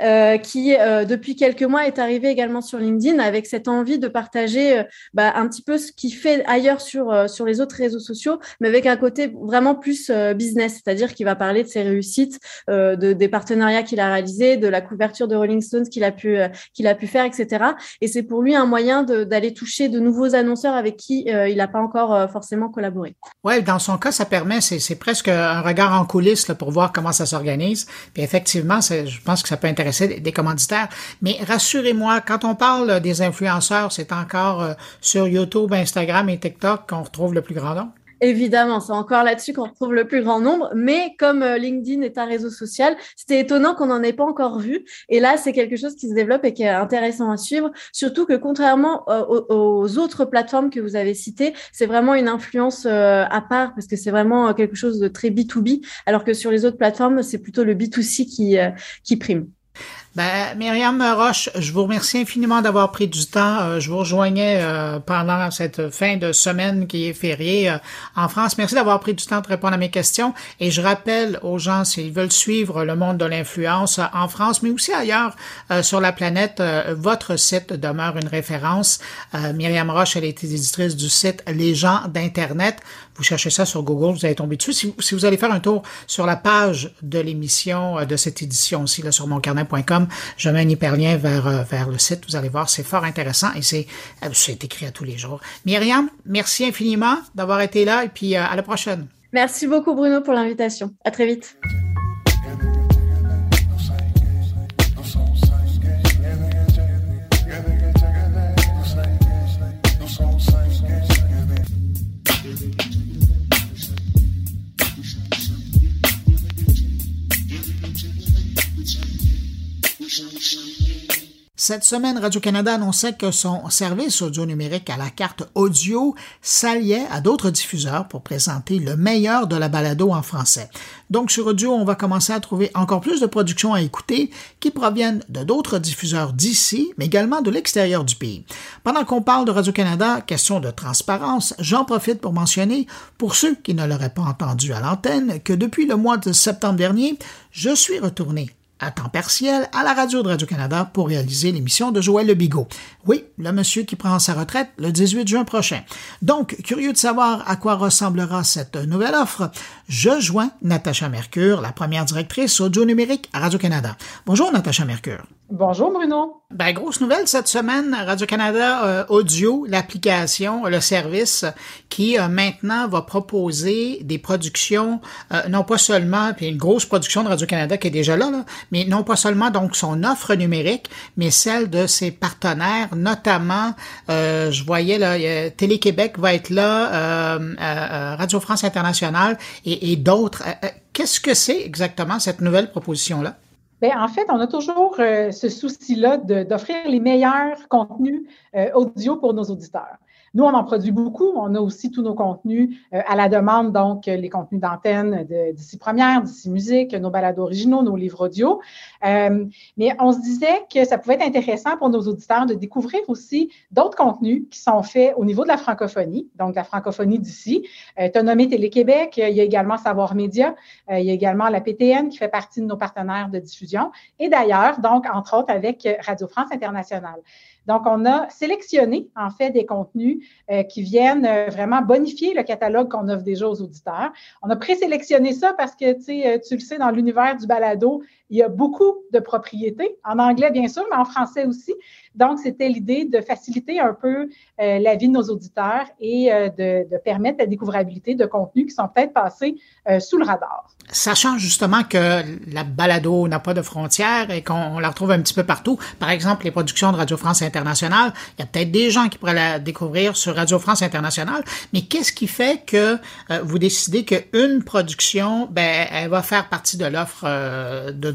Euh, qui euh, depuis quelques mois est arrivé également sur LinkedIn avec cette envie de partager euh, bah, un petit peu ce qu'il fait ailleurs sur sur les autres réseaux sociaux, mais avec un côté vraiment plus business, c'est-à-dire qu'il va parler de ses réussites, de des partenariats qu'il a réalisés, de la couverture de Rolling Stones qu'il a pu qu'il a pu faire, etc. Et c'est pour lui un moyen d'aller toucher de nouveaux annonceurs avec qui il n'a pas encore forcément collaboré. Ouais, dans son cas, ça permet, c'est presque un regard en coulisses là, pour voir comment ça s'organise. Puis effectivement, je pense que ça peut intéresser des, commanditaires. Mais rassurez-moi, quand on parle des influenceurs, c'est encore euh, sur YouTube, Instagram et TikTok qu'on retrouve le plus grand nombre. Évidemment, c'est encore là-dessus qu'on retrouve le plus grand nombre, mais comme euh, LinkedIn est un réseau social, c'était étonnant qu'on n'en ait pas encore vu. Et là, c'est quelque chose qui se développe et qui est intéressant à suivre, surtout que contrairement euh, aux, autres plateformes que vous avez citées, c'est vraiment une influence euh, à part parce que c'est vraiment quelque chose de très B2B, alors que sur les autres plateformes, c'est plutôt le B2C qui, qui prime. Ben, Myriam Roche, je vous remercie infiniment d'avoir pris du temps. Euh, je vous rejoignais euh, pendant cette fin de semaine qui est fériée euh, en France. Merci d'avoir pris du temps de répondre à mes questions. Et je rappelle aux gens, s'ils veulent suivre le monde de l'influence en France, mais aussi ailleurs sur la planète, votre site demeure une référence. Myriam Roche, elle est éditrice du site Les gens d'Internet. Vous cherchez ça sur Google, vous allez tomber dessus. Si, vous allez faire un tour sur la page de l'émission de cette édition aussi, là, sur moncarnet.com, je mets un hyperlien vers, euh, vers le site. Vous allez voir, c'est fort intéressant et c'est, euh, c'est écrit à tous les jours. Myriam, merci infiniment d'avoir été là et puis euh, à la prochaine. Merci beaucoup Bruno pour l'invitation. À très vite. Cette semaine, Radio-Canada annonçait que son service audio numérique à la carte audio s'alliait à d'autres diffuseurs pour présenter le meilleur de la balado en français. Donc sur audio, on va commencer à trouver encore plus de productions à écouter qui proviennent de d'autres diffuseurs d'ici, mais également de l'extérieur du pays. Pendant qu'on parle de Radio-Canada, question de transparence, j'en profite pour mentionner, pour ceux qui ne l'auraient pas entendu à l'antenne, que depuis le mois de septembre dernier, je suis retourné à temps partiel à la radio de Radio-Canada pour réaliser l'émission de Joël Le Bigot. Oui, le monsieur qui prend sa retraite le 18 juin prochain. Donc, curieux de savoir à quoi ressemblera cette nouvelle offre, je joins Natacha Mercure, la première directrice audio numérique à Radio-Canada. Bonjour Natacha Mercure. Bonjour Bruno. Ben, grosse nouvelle cette semaine, Radio-Canada euh, Audio, l'application, le service qui euh, maintenant va proposer des productions, euh, non pas seulement, puis une grosse production de Radio-Canada qui est déjà là, là, mais non pas seulement donc son offre numérique, mais celle de ses partenaires, notamment, je voyais là, Télé-Québec va être là, Radio France Internationale et, et d'autres. Qu'est-ce que c'est exactement cette nouvelle proposition-là? Bien, en fait, on a toujours euh, ce souci-là d'offrir les meilleurs contenus euh, audio pour nos auditeurs. Nous, on en produit beaucoup. On a aussi tous nos contenus euh, à la demande, donc euh, les contenus d'antenne d'ici première, d'ici musique, nos balades originaux, nos livres audio. Euh, mais on se disait que ça pouvait être intéressant pour nos auditeurs de découvrir aussi d'autres contenus qui sont faits au niveau de la francophonie, donc la francophonie d'ici. Euh, tu as Télé-Québec, il y a également Savoir Média, il y a également la PTN qui fait partie de nos partenaires de diffusion. Et d'ailleurs, donc, entre autres, avec Radio France Internationale. Donc, on a sélectionné, en fait, des contenus euh, qui viennent euh, vraiment bonifier le catalogue qu'on offre déjà aux auditeurs. On a présélectionné ça parce que, tu sais, euh, tu le sais, dans l'univers du balado, il y a beaucoup de propriétés, en anglais bien sûr, mais en français aussi. Donc, c'était l'idée de faciliter un peu euh, la vie de nos auditeurs et euh, de, de, permettre la découvrabilité de contenus qui sont peut-être passés euh, sous le radar. Sachant justement que la balado n'a pas de frontières et qu'on la retrouve un petit peu partout, par exemple les productions de Radio France Internationale, il y a peut-être des gens qui pourraient la découvrir sur Radio France Internationale, mais qu'est-ce qui fait que vous décidez qu'une production, ben, elle va faire partie de l'offre de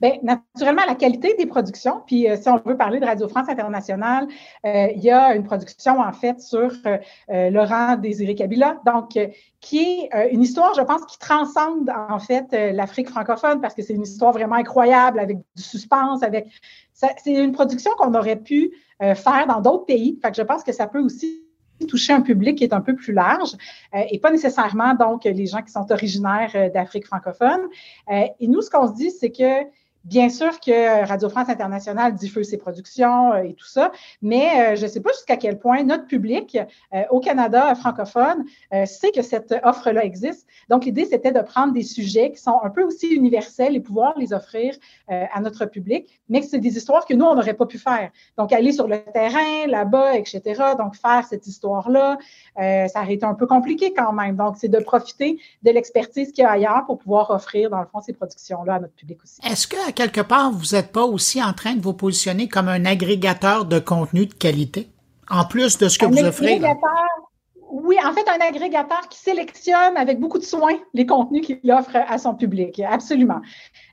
Bien, naturellement, la qualité des productions. Puis, euh, si on veut parler de Radio France Internationale, euh, il y a une production, en fait, sur euh, Laurent Désiré Kabila, donc, qui est une histoire, je pense, qui transcende, en fait, l'Afrique francophone, parce que c'est une histoire vraiment incroyable, avec du suspense, avec. C'est une production qu'on aurait pu faire dans d'autres pays. Fait que je pense que ça peut aussi toucher un public qui est un peu plus large et pas nécessairement donc les gens qui sont originaires d'Afrique francophone. et nous, ce qu'on se dit, c'est que Bien sûr que Radio France Internationale diffuse ses productions euh, et tout ça, mais euh, je ne sais pas jusqu'à quel point notre public euh, au Canada francophone sait que cette offre-là existe. Donc, l'idée, c'était de prendre des sujets qui sont un peu aussi universels et pouvoir les offrir à notre public, mais que c'est des histoires que nous, on n'aurait pas pu faire. Donc, aller sur le terrain, là-bas, etc., donc faire cette histoire-là, ça aurait été un peu compliqué quand même. Donc, c'est de profiter de l'expertise qu'il y a ailleurs pour pouvoir offrir, dans le fond, ces productions-là à notre public aussi. Quelque part, vous n'êtes pas aussi en train de vous positionner comme un agrégateur de contenu de qualité, en plus de ce que vous offrez? Oui, en fait, un agrégateur qui sélectionne avec beaucoup de soin les contenus qu'il offre à son public. Absolument.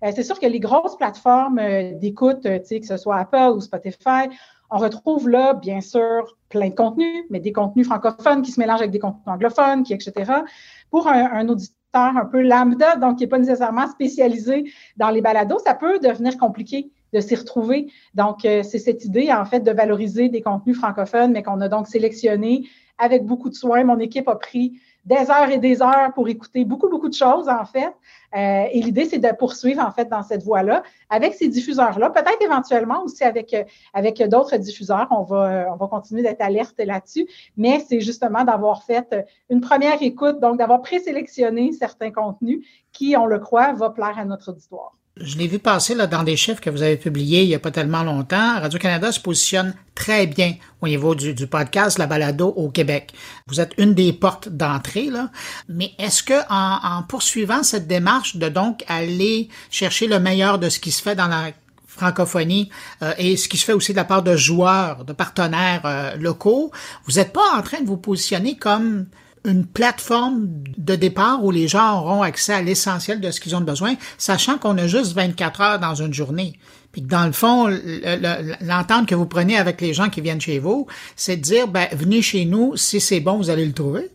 Euh, c'est sûr que les grosses plateformes euh, d'écoute, euh, que ce soit Apple ou Spotify, on retrouve là, bien sûr, plein de contenus, mais des contenus francophones qui se mélangent avec des contenus anglophones, qui, etc. Pour un, un auditeur, un peu lambda, donc qui n'est pas nécessairement spécialisé dans les balados, ça peut devenir compliqué de s'y retrouver. Donc, c'est cette idée, en fait, de valoriser des contenus francophones, mais qu'on a donc sélectionné avec beaucoup de soin. Mon équipe a pris des heures et des heures pour écouter beaucoup, beaucoup de choses, en fait. Euh, et l'idée, c'est de poursuivre, en fait, dans cette voie-là, avec ces diffuseurs-là, peut-être éventuellement aussi avec, euh, avec d'autres diffuseurs. On va, on va continuer d'être alerte là-dessus, mais c'est justement d'avoir fait une première écoute, donc d'avoir présélectionné certains contenus qui, on le croit, va plaire à notre auditoire. Je l'ai vu passer là, dans des chiffres que vous avez publiés il n'y a pas tellement longtemps. Radio-Canada se positionne très bien au niveau du, podcast, la balado au Québec. Vous êtes une des portes d'entrée, là. Mais est-ce que en, poursuivant cette démarche de donc aller chercher le meilleur de ce qui se fait dans la francophonie euh, et ce qui se fait aussi de la part de joueurs, de partenaires euh, locaux, vous n'êtes pas en train de vous positionner comme une plateforme de départ où les gens auront accès à l'essentiel de ce qu'ils ont besoin, sachant qu'on a juste 24 heures dans une journée. Puis que dans le fond, l'entente que vous prenez avec les gens qui viennent chez vous, c'est de dire, ben, venez chez nous, si c'est bon, vous allez le trouver.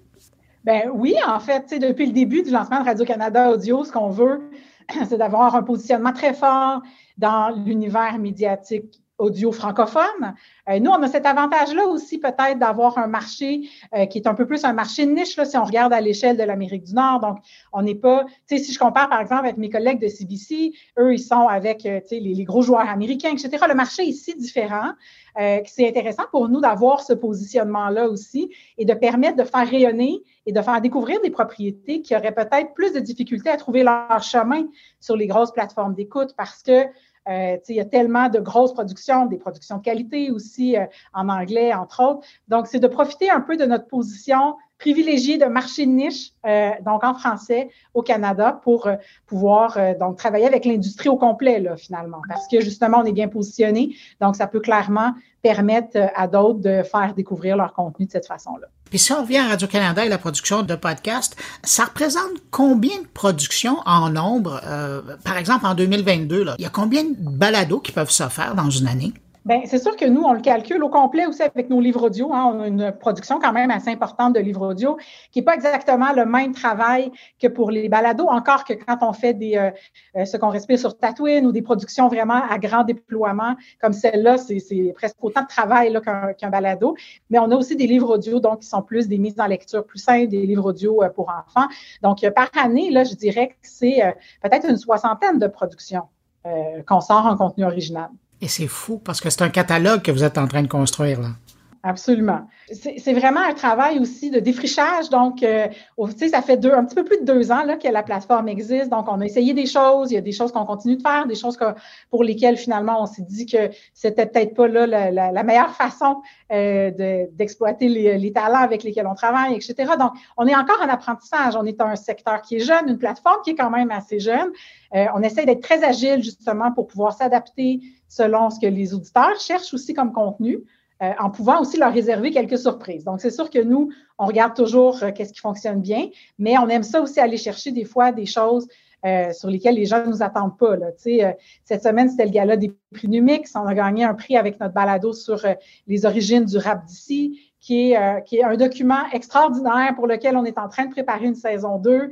Ben oui, en fait, depuis le début du lancement de Radio-Canada Audio, ce qu'on veut, c'est d'avoir un positionnement très fort dans l'univers médiatique audio francophone. Euh, nous, on a cet avantage-là aussi peut-être d'avoir un marché euh, qui est un peu plus un marché de niche là, si on regarde à l'échelle de l'Amérique du Nord. Donc, on n'est pas, tu sais, si je compare par exemple avec mes collègues de CBC, eux, ils sont avec, euh, tu sais, les, les, gros joueurs américains, etc. Le marché est si différent. c'est intéressant pour nous d'avoir ce positionnement-là aussi et de permettre de faire rayonner et de faire découvrir des propriétés qui auraient peut-être plus de difficultés à trouver leur chemin sur les grosses plateformes d'écoute parce que euh, il y a tellement de grosses productions, des productions de qualité aussi euh, en anglais, entre autres. Donc, c'est de profiter un peu de notre position privilégiée de marché de niche, euh, donc en français, au Canada, pour pouvoir donc travailler avec l'industrie au complet, là, finalement, parce que justement, on est bien positionné. Donc, ça peut clairement permettre à d'autres de faire découvrir leur contenu de cette façon-là. Puis si on revient à Radio-Canada et la production de podcasts, ça représente combien de productions en nombre? Euh, par exemple, en 2022, là, il y a combien de balados qui peuvent se faire dans une année? Bien, c'est sûr que nous, on le calcule au complet aussi avec nos livres audio. Hein. On a une production quand même assez importante de livres audio qui n'est pas exactement le même travail que pour les balados, encore que quand on fait des, euh, euh, ce qu'on respire sur Tatooine ou des productions vraiment à grand déploiement comme celle-là, c'est, presque autant de travail là, qu'un, balado. Mais on a aussi des livres audio donc qui sont plus des mises en lecture plus simples, des livres audio euh, pour enfants. Donc, par année, là, je dirais que c'est peut-être une soixantaine de productions qu'on sort en contenu original. Et c'est fou parce que c'est un catalogue que vous êtes en train de construire là. Absolument. C'est vraiment un travail aussi de défrichage. Donc, euh, ça fait deux, un petit peu plus de deux ans là, que la plateforme existe. Donc, on a essayé des choses. Il y a des choses qu'on continue de faire, des choses pour lesquelles finalement on s'est dit que c'était peut-être pas là la, meilleure façon euh, d'exploiter les, les, talents avec lesquels on travaille, etc. Donc, on est encore en apprentissage. On est un secteur qui est jeune, une plateforme qui est quand même assez jeune. Euh, on essaie d'être très agile justement pour pouvoir s'adapter selon ce que les auditeurs cherchent aussi comme contenu. Euh, en pouvant aussi leur réserver quelques surprises. Donc, c'est sûr que nous, on regarde toujours euh, qu'est-ce qui fonctionne bien, mais on aime ça aussi aller chercher des fois des choses euh, sur lesquelles les gens ne nous attendent pas. Là. cette semaine, c'était le gala des prix Numix. On a gagné un prix avec notre balado sur les origines du rap d'ici, qui est, qui est un document extraordinaire pour lequel on est en train de préparer une saison 2,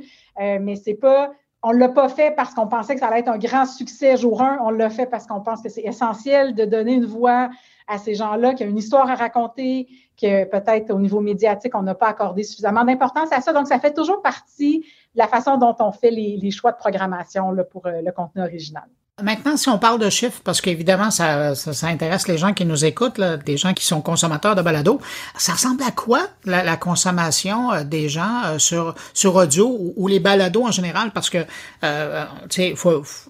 mais c'est pas on ne l'a pas fait parce qu'on pensait que ça allait être un grand succès jour 1. On l'a fait parce qu'on pense que c'est essentiel de donner une voix à ces gens-là, qui ont une histoire à raconter, que peut-être au niveau médiatique, on n'a pas accordé suffisamment d'importance à ça. Donc, ça fait toujours partie de la façon dont on fait les, choix de programmation pour euh, le contenu original. Maintenant, si on parle de chiffres, parce qu'évidemment, ça, ça, intéresse les gens qui nous écoutent, là, des gens qui sont consommateurs de balado, ça ressemble à quoi la, consommation euh, des gens euh, sur sur audio ou, les balados en général? Parce que, euh, tu sais,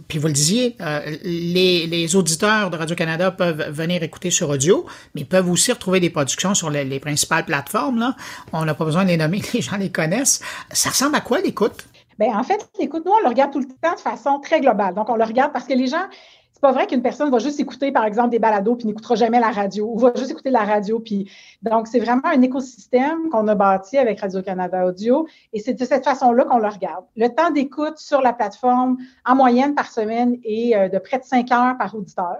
puis vous le disiez, les, les auditeurs de Radio-Canada peuvent venir écouter sur audio, mais peuvent aussi retrouver des productions sur les, les principales plateformes. Là. On n'a pas besoin de les nommer, les gens les connaissent. Ça ressemble à quoi l'écoute? Bien, en fait, écoute, nous, on le regarde tout le temps de façon très globale. Donc, on le regarde parce que les gens, c'est pas vrai qu'une personne va juste écouter, par exemple, des balados puis n'écoutera jamais la radio ou va juste écouter la radio. Puis, donc, c'est vraiment un écosystème qu'on a bâti avec Radio-Canada Audio et c'est de cette façon-là qu'on le regarde. Le temps d'écoute sur la plateforme, en moyenne par semaine, est euh, de près de cinq heures par auditeur.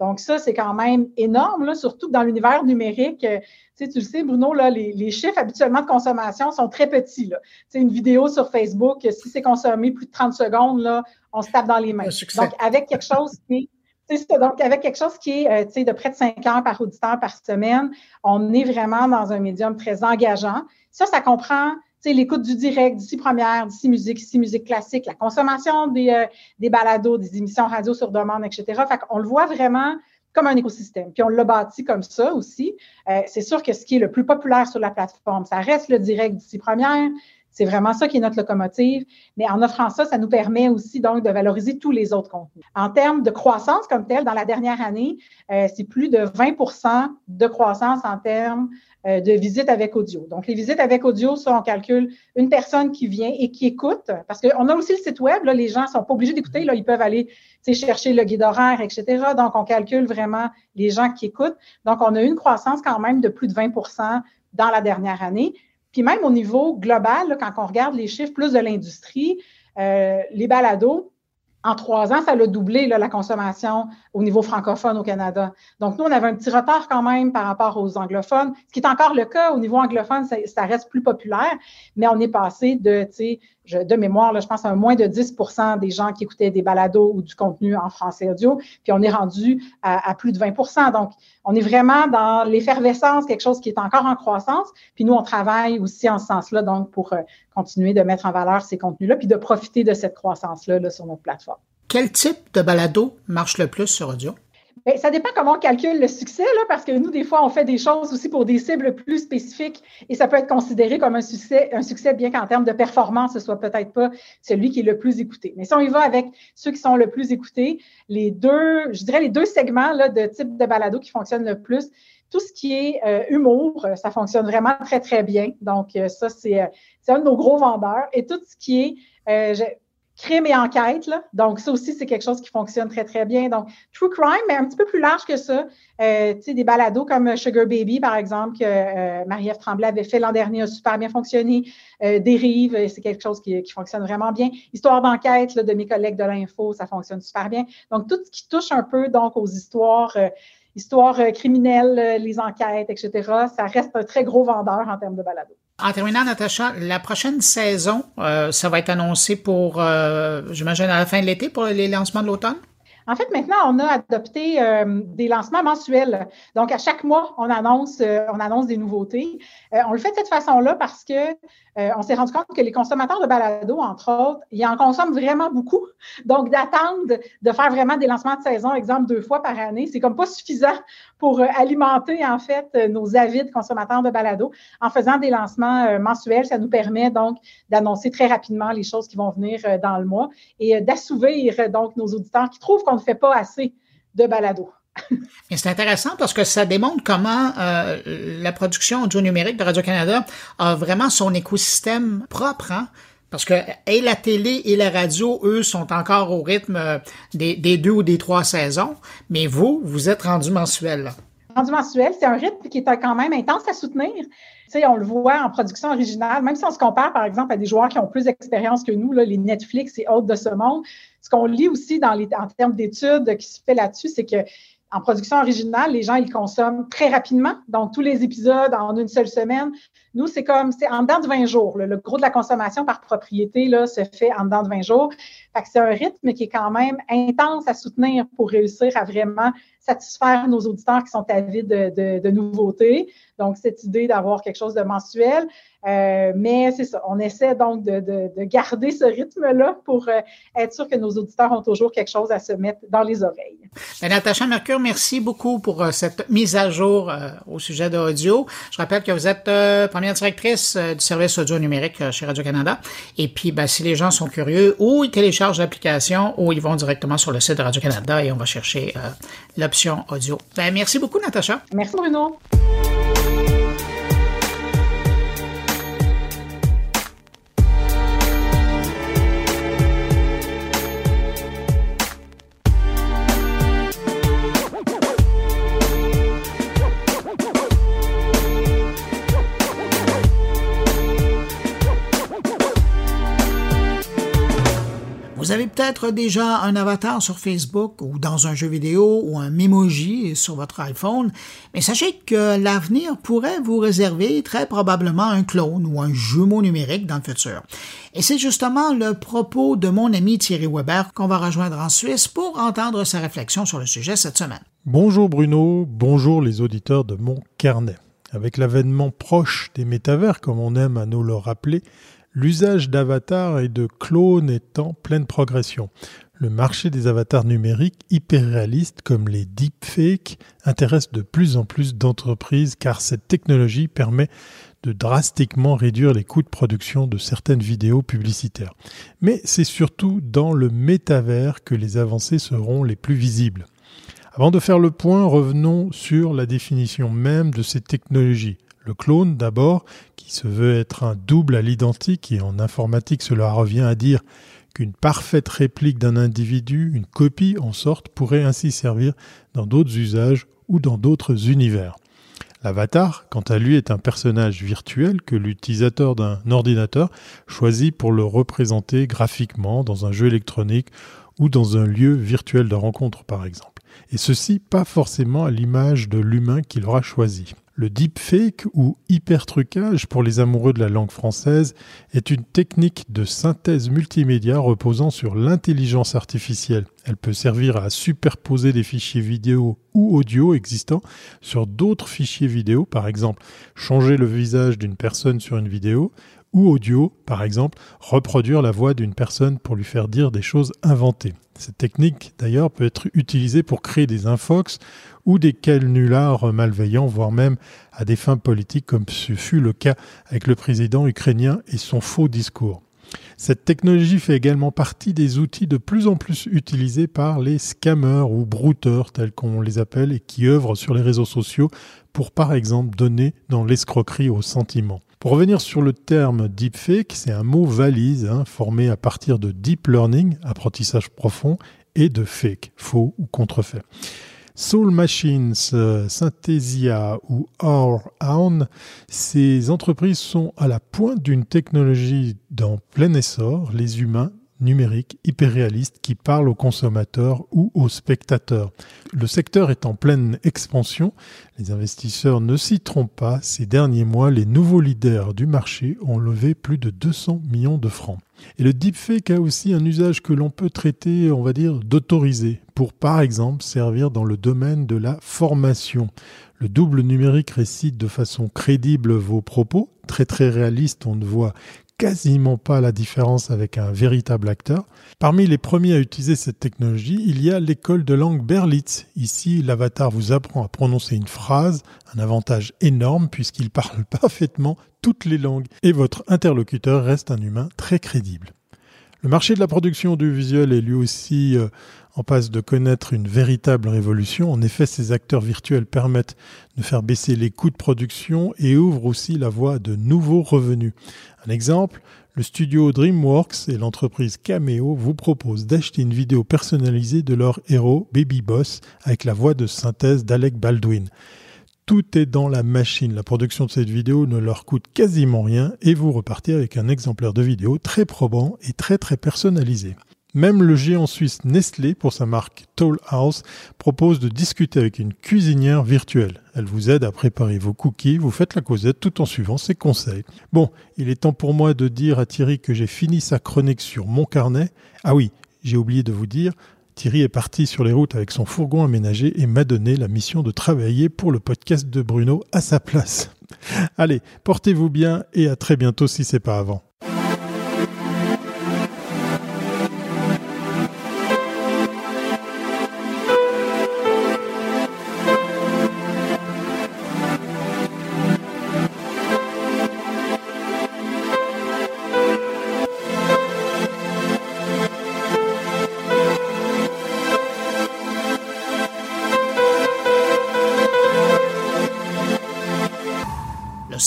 Donc, ça, c'est quand même énorme, là, surtout dans l'univers numérique. Euh, tu, le sais, Bruno, là, les, chiffres habituellement de consommation sont très petits. Là. Une vidéo sur Facebook, si c'est consommé plus de 30 secondes, là, on se tape dans les mains. Donc, avec quelque chose qui est Donc, avec quelque chose qui est euh, de près de 5 heures par auditeur par semaine, on est vraiment dans un médium très engageant. Ça, ça comprend l'écoute du direct, d'ici première, d'ici musique, ici musique classique, la consommation des, euh, des balados, des émissions radio sur demande, etc. Fait qu'on le voit vraiment comme un écosystème. Puis on l'a bâti comme ça aussi. Euh, c'est sûr que ce qui est le plus populaire sur la plateforme, ça reste le direct d'ici première, c'est vraiment ça qui est notre locomotive. Mais en offrant ça, ça nous permet aussi donc de valoriser tous les autres contenus. En termes de croissance comme telle, dans la dernière année, euh, c'est plus de 20% de croissance en termes euh, de visites avec audio. Donc, les visites avec audio, ça, on calcule une personne qui vient et qui écoute, parce qu'on a aussi le site web, les gens ne sont pas obligés d'écouter, là, ils peuvent aller chercher le guide horaire, etc. Donc, on calcule vraiment les gens qui écoutent. Donc, on a une croissance quand même de plus de 20% dans la dernière année. Puis même au niveau global, quand on regarde les chiffres plus de l'industrie, euh, les balados, en trois ans, ça a doublé la consommation au niveau francophone au Canada. Donc, nous, on avait un petit retard quand même par rapport aux anglophones, ce qui est encore le cas au niveau anglophone, ça, reste plus populaire, mais on est passé de, de mémoire, je pense à moins de 10% des gens qui écoutaient des balados ou du contenu en français audio, puis on est rendu à, plus de 20% Donc, on est vraiment dans l'effervescence, quelque chose qui est encore en croissance. Puis nous, on travaille aussi en ce sens-là, donc pour euh, continuer de mettre en valeur ces contenus-là, puis de profiter de cette croissance-là là, sur notre plateforme. Quel type de balado marche le plus sur audio? Bien, ça dépend comment on calcule le succès, là, parce que nous, des fois, on fait des choses aussi pour des cibles plus spécifiques et ça peut être considéré comme un succès, un succès bien qu'en termes de performance, ce soit peut-être pas celui qui est le plus écouté. Mais si on y va avec ceux qui sont le plus écoutés, les deux, je dirais les deux segments là, de type de balado qui fonctionnent le plus, tout ce qui est euh, humour, ça fonctionne vraiment très, très bien. Donc, euh, ça, c'est, euh, c'est un de nos gros vendeurs. Et tout ce qui est crime et enquête. Là. Donc, ça aussi, c'est quelque chose qui fonctionne très, très bien. Donc, True Crime, mais un petit peu plus large que ça. Euh, tu des balados comme Sugar Baby, par exemple, que euh, Marie-Ève Tremblay avait fait l'an dernier, a super bien fonctionné. Euh, Dérive, c'est quelque chose qui, qui, fonctionne vraiment bien. Histoire d'enquête de mes collègues de l'info, ça fonctionne super bien. Donc, tout ce qui touche un peu donc aux histoires euh, histoires criminelles, les enquêtes, etc., ça reste un très gros vendeur en termes de balado. En terminant, Natacha, la prochaine saison, euh, ça va être annoncé pour, euh, j'imagine, à la fin de l'été pour les lancements de l'automne? En fait, maintenant, on a adopté euh, des lancements mensuels. Donc, à chaque mois, on annonce, on annonce des nouveautés. On le fait de cette façon-là parce que on s'est rendu compte que les consommateurs de balado, entre autres, ils en consomment vraiment beaucoup. Donc, d'attendre de faire vraiment des lancements de saison, exemple deux fois par année, c'est comme pas suffisant pour alimenter en fait nos avides consommateurs de balado. En faisant des lancements mensuels, ça nous permet donc d'annoncer très rapidement les choses qui vont venir dans le mois et d'assouvir donc nos auditeurs qui trouvent qu'on ne fait pas assez de balado. c'est intéressant parce que ça démontre comment euh, la production audio numérique de Radio-Canada a vraiment son écosystème propre. Hein? Parce que et la télé et la radio, eux, sont encore au rythme euh, des, deux ou des trois saisons, mais vous, vous êtes rendu mensuel. Rendu mensuel, c'est un rythme qui est quand même intense à soutenir. Tu sais, on le voit en production originale, même si on se compare, par exemple, à des joueurs qui ont plus d'expérience que nous, là, les Netflix et autres de ce monde, ce qu'on lit aussi dans les, en termes d'études qui se fait là-dessus, c'est que en production originale, les gens, ils consomment très rapidement. Donc, tous les épisodes en une seule semaine. Nous, c'est comme, c'est en dedans de 20 jours. Le gros de la consommation par propriété, là, se fait en dedans de 20 jours. Fait que c'est un rythme qui est quand même intense à soutenir pour réussir à vraiment satisfaire nos auditeurs qui sont avides de, de nouveautés. Donc, cette idée d'avoir quelque chose de mensuel. Euh, mais c'est ça, on essaie donc de, de, garder ce rythme-là pour euh, être sûr que nos auditeurs ont toujours quelque chose à se mettre dans les oreilles. Ben, Natacha Mercure, merci beaucoup pour euh, cette mise à jour au sujet d'audio. Je rappelle que vous êtes première directrice du service audio numérique chez Radio-Canada. Et puis, ben, si les gens sont curieux, ou ils téléchargent l'application, ou ils vont directement sur le site de Radio-Canada et on va chercher l'option Ben, merci beaucoup, Natacha. Merci, Bruno. Peut-être déjà un avatar sur Facebook ou dans un jeu vidéo ou un Memoji sur votre iPhone, mais sachez que l'avenir pourrait vous réserver très probablement un clone ou un jumeau numérique dans le futur. Et c'est justement le propos de mon ami Thierry Weber qu'on va rejoindre en Suisse pour entendre sa réflexion sur le sujet cette semaine. Bonjour Bruno, bonjour les auditeurs de mon carnet. Avec l'avènement proche des métavers, comme on aime à nous le rappeler, l'usage d'avatars et de clones est en pleine progression. Le marché des avatars numériques hyper réalistes comme les deepfakes intéresse de plus en plus d'entreprises car cette technologie permet de drastiquement réduire les coûts de production de certaines vidéos publicitaires. Mais c'est surtout dans le métavers que les avancées seront les plus visibles. Avant de faire le point, revenons sur la définition même de ces technologies. Le clone d'abord, qui se veut être un double à l'identique, et en informatique cela revient à dire qu'une parfaite réplique d'un individu, une copie en sorte, pourrait ainsi servir dans d'autres usages ou dans d'autres univers. L'avatar, quant à lui, est un personnage virtuel que l'utilisateur d'un ordinateur choisit pour le représenter graphiquement dans un jeu électronique ou dans un lieu virtuel de rencontre par exemple. Et ceci pas forcément à l'image de l'humain qu'il aura choisi. Le deepfake ou hypertrucage pour les amoureux de la langue française est une technique de synthèse multimédia reposant sur l'intelligence artificielle. Elle peut servir à superposer des fichiers vidéo ou audio existants sur d'autres fichiers vidéo, par exemple changer le visage d'une personne sur une vidéo, ou audio, par exemple, reproduire la voix d'une personne pour lui faire dire des choses inventées. Cette technique, d'ailleurs, peut être utilisée pour créer des infox ou des canulars malveillants, voire même à des fins politiques, comme ce fut le cas avec le président ukrainien et son faux discours. Cette technologie fait également partie des outils de plus en plus utilisés par les scammers ou brouteurs, tels qu'on les appelle, et qui œuvrent sur les réseaux sociaux pour, par exemple, donner dans l'escroquerie au sentiment. Pour revenir sur le terme deepfake, c'est un mot valise hein, formé à partir de deep learning, apprentissage profond, et de fake, faux ou contrefait. Soul Machines, euh, Synthesia ou Hound, ces entreprises sont à la pointe d'une technologie dans plein essor. Les humains numérique hyper réaliste qui parle aux consommateurs ou aux spectateurs. Le secteur est en pleine expansion. Les investisseurs ne s'y trompent pas. Ces derniers mois, les nouveaux leaders du marché ont levé plus de 200 millions de francs. Et le deepfake a aussi un usage que l'on peut traiter, on va dire, d'autorisé, pour par exemple servir dans le domaine de la formation. Le double numérique récite de façon crédible vos propos, très très réaliste, on ne voit quasiment pas la différence avec un véritable acteur. Parmi les premiers à utiliser cette technologie, il y a l'école de langue Berlitz. Ici, l'avatar vous apprend à prononcer une phrase, un avantage énorme puisqu'il parle parfaitement toutes les langues et votre interlocuteur reste un humain très crédible. Le marché de la production audiovisuelle est lui aussi euh, en passe de connaître une véritable révolution. En effet, ces acteurs virtuels permettent de faire baisser les coûts de production et ouvrent aussi la voie à de nouveaux revenus. Un exemple, le studio DreamWorks et l'entreprise Cameo vous proposent d'acheter une vidéo personnalisée de leur héros Baby Boss avec la voix de synthèse d'Alec Baldwin. Tout est dans la machine. La production de cette vidéo ne leur coûte quasiment rien et vous repartez avec un exemplaire de vidéo très probant et très très personnalisé. Même le géant suisse Nestlé, pour sa marque Toll House, propose de discuter avec une cuisinière virtuelle. Elle vous aide à préparer vos cookies, vous faites la causette tout en suivant ses conseils. Bon, il est temps pour moi de dire à Thierry que j'ai fini sa chronique sur mon carnet. Ah oui, j'ai oublié de vous dire, Thierry est parti sur les routes avec son fourgon aménagé et m'a donné la mission de travailler pour le podcast de Bruno à sa place. Allez, portez-vous bien et à très bientôt si c'est pas avant.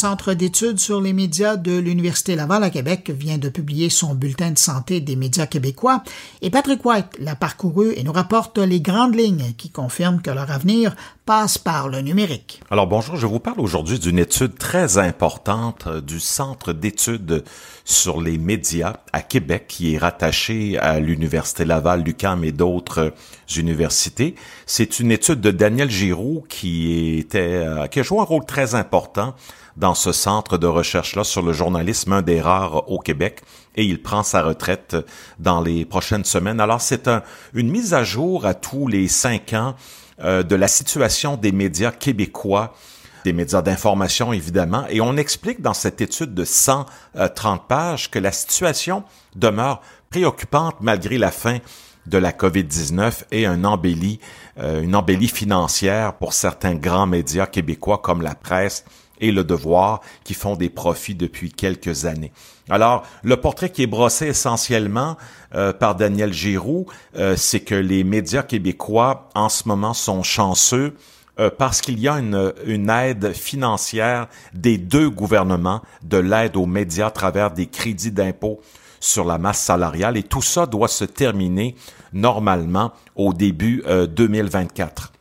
Centre d'études sur les médias de l'Université Laval à Québec vient de publier son bulletin de santé des médias québécois et Patrick White l'a parcouru et nous rapporte les grandes lignes qui confirment que leur avenir passe par le numérique. Alors bonjour, je vous parle aujourd'hui d'une étude très importante euh, du Centre d'études sur les médias à Québec qui est rattaché à l'Université Laval, l'UQAM et d'autres universités. C'est une étude de Daniel Giroux qui était euh, qui a joué un rôle très important dans ce centre de recherche-là sur le journalisme, un des rares au Québec, et il prend sa retraite dans les prochaines semaines. Alors c'est un, une mise à jour à tous les cinq ans euh, de la situation des médias québécois des médias d'information évidemment, et on explique dans cette étude de 130 pages que la situation demeure préoccupante malgré la fin de la COVID-19 et un embellie, euh, une embellie financière pour certains grands médias québécois comme la presse et le devoir qui font des profits depuis quelques années. Alors, le portrait qui est brossé essentiellement euh, par Daniel Giroux, euh, c'est que les médias québécois en ce moment sont chanceux euh, parce qu'il y a une, aide financière des deux gouvernements, de l'aide aux médias à travers des crédits d'impôt sur la masse salariale, et tout ça doit se terminer normalement au début 2024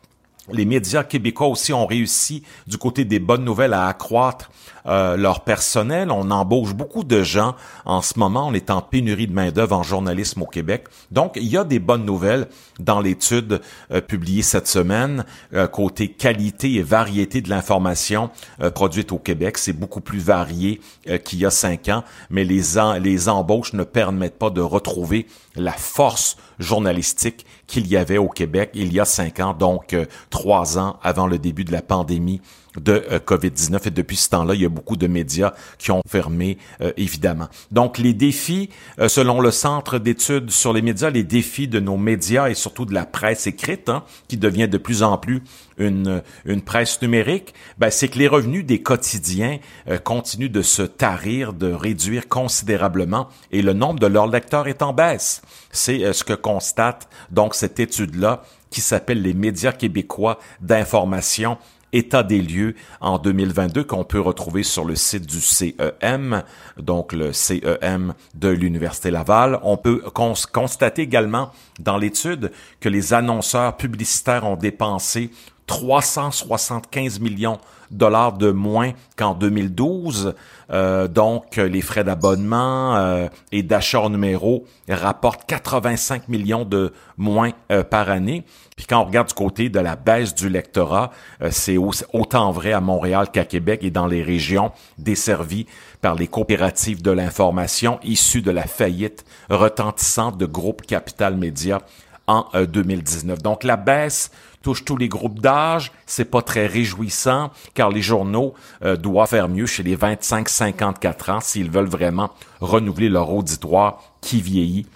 les médias québécois aussi ont réussi du côté des bonnes nouvelles à accroître euh, leur personnel. On embauche beaucoup de gens en ce moment. On est en pénurie de main-d'œuvre en journalisme au Québec. Donc, il y a des bonnes nouvelles dans l'étude euh, publiée cette semaine euh, côté qualité et variété de l'information produite au Québec. C'est beaucoup plus varié qu'il y a cinq ans, mais les, les embauches ne permettent pas de retrouver la force journalistique qu'il y avait au Québec il y a cinq ans, donc trois ans avant le début de la pandémie de euh, COVID-19 et depuis ce temps-là, il y a beaucoup de médias qui ont fermé, euh, évidemment. Donc, les défis, euh, selon le Centre d'études sur les médias, les défis de nos médias et surtout de la presse écrite, hein, qui devient de plus en plus une, une presse numérique, ben, c'est que les revenus des quotidiens continuent de se tarir, de réduire considérablement et le nombre de leurs lecteurs est en baisse. C'est ce que constate donc cette étude-là qui s'appelle les médias québécois d'information état des lieux en 2022 qu'on peut retrouver sur le site du CEM, donc le CEM de l'Université Laval. On peut constater également dans l'étude que les annonceurs publicitaires ont dépensé 375 millions dollars de moins qu'en 2012. Euh, donc, les frais d'abonnement euh, et d'achat numéro rapportent 85 millions de moins euh, par année. Puis quand on regarde du côté de la baisse du lectorat, c'est autant vrai à Montréal qu'à Québec et dans les régions desservies par les coopératives de l'information issues de la faillite retentissante de Groupe Capital Média en 2019. Donc la baisse touche tous les groupes d'âge. C'est pas très réjouissant car les journaux euh, doivent faire mieux chez les 25-54 ans s'ils veulent vraiment renouveler leur auditoire qui vieillit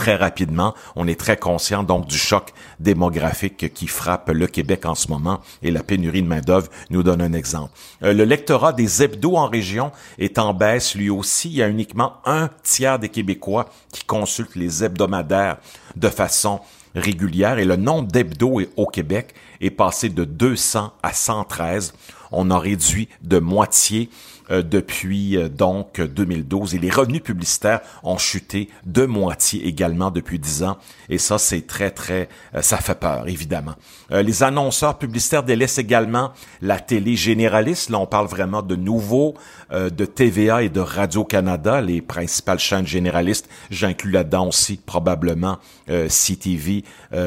très rapidement. On est très conscient donc du choc démographique qui frappe le Québec en ce moment et la pénurie de main-d'œuvre nous donne un exemple. Euh, le lectorat des hebdos en région est en baisse lui aussi. Il y a uniquement un tiers des Québécois qui consultent les hebdomadaires de façon régulière et le nombre d'hebdos au Québec est passé de 200 à 113. On a réduit de moitié depuis euh, donc 2012 et les revenus publicitaires ont chuté de moitié également depuis 10 ans. Et ça c'est très très euh, ça fait peur évidemment. les annonceurs publicitaires délaissent également la télé généraliste, là on parle vraiment de nouveaux de TVA et de Radio-Canada, les principales chaînes généralistes, j'inclus là-dedans aussi probablement CTV,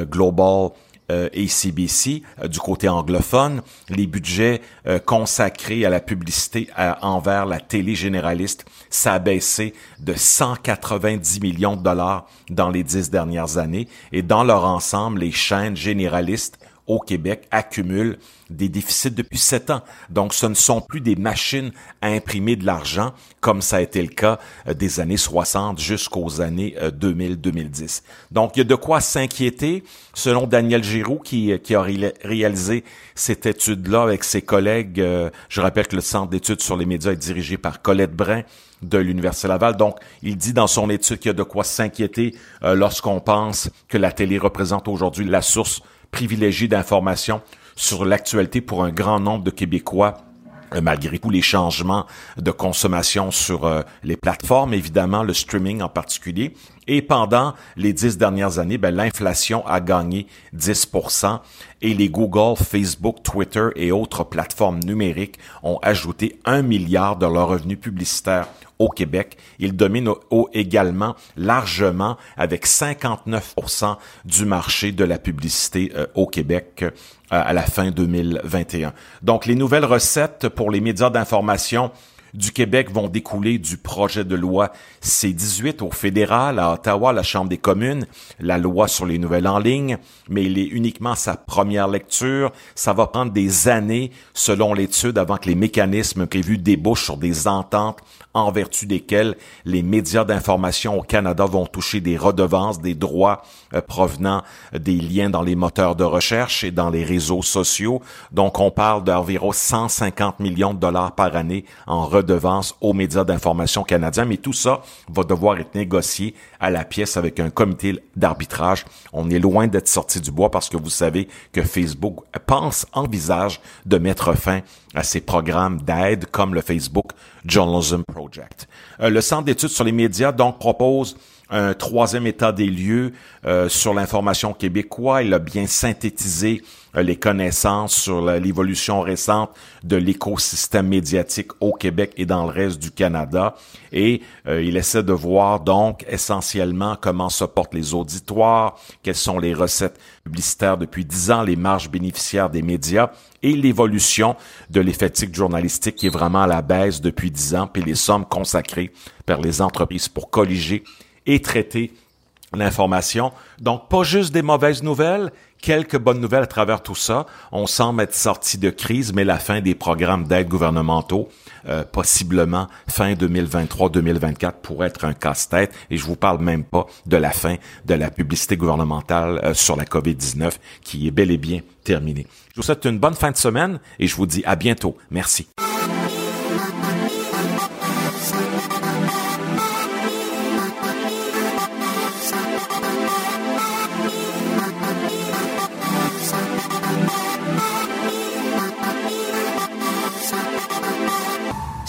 Global euh, ACBC euh, du côté anglophone, les budgets euh, consacrés à la publicité envers la télé généraliste, ça a baissé de 190 millions de dollars dans les dix dernières années. Et dans leur ensemble, les chaînes généralistes au Québec accumulent des déficits depuis sept ans. Donc, ce ne sont plus des machines à imprimer de l'argent comme ça a été le cas euh, des années 60 jusqu'aux années 2000-2010. Euh, Donc, il y a de quoi s'inquiéter. Selon Daniel Giroux, qui, euh, qui a réalisé cette étude-là avec ses collègues, je rappelle que le Centre d'études sur les médias est dirigé par Colette Brun de l'Université Laval. Donc, il dit dans son étude qu'il y a de quoi s'inquiéter lorsqu'on pense que la télé représente aujourd'hui la source privilégiée d'informations sur l'actualité pour un grand nombre de Québécois malgré tous les changements de consommation sur euh, les plateformes, évidemment le streaming en particulier. Et pendant les dix dernières années, ben, l'inflation a gagné 10 et les Google, Facebook, Twitter et autres plateformes numériques ont ajouté un milliard de leurs revenus publicitaires au Québec. Ils dominent également largement avec 59% du marché de la publicité euh, au Québec à la fin 2021. Donc, les nouvelles recettes pour les médias d'information du Québec vont découler du projet de loi C-18 au fédéral, à Ottawa, la Chambre des communes, la loi sur les nouvelles en ligne, mais il est uniquement sa première lecture. Ça va prendre des années, selon l'étude, avant que les mécanismes prévus débouchent sur des ententes en vertu desquelles les médias d'information au Canada vont toucher des redevances, des droits euh, provenant des liens dans les moteurs de recherche et dans les réseaux sociaux. Donc, on parle d'environ 150 millions de dollars par année en redevances aux médias d'information canadiens, mais tout ça va devoir être négocié à la pièce avec un comité d'arbitrage. On est loin d'être sorti du bois parce que vous savez que Facebook pense, envisage de mettre fin à ces programmes d'aide comme le Facebook Journalism Project. Euh, le Centre d'études sur les médias donc propose un troisième état des lieux euh, sur l'information québécois. Il a bien synthétisé euh, les connaissances sur l'évolution récente de l'écosystème médiatique au Québec et dans le reste du Canada. Et euh, il essaie de voir donc essentiellement comment se portent les auditoires, quelles sont les recettes publicitaires depuis dix ans, les marges bénéficiaires des médias et l'évolution de l'effectif journalistique qui est vraiment à la baisse depuis dix ans, puis les sommes consacrées par les entreprises pour colliger et traiter l'information. Donc, pas juste des mauvaises nouvelles, quelques bonnes nouvelles à travers tout ça. On semble être sorti de crise, mais la fin des programmes d'aide gouvernementaux, euh, possiblement fin 2023-2024, pourrait être un casse-tête. Et je vous parle même pas de la fin de la publicité gouvernementale euh, sur la COVID-19, qui est bel et bien terminée. Je vous souhaite une bonne fin de semaine et je vous dis à bientôt. Merci.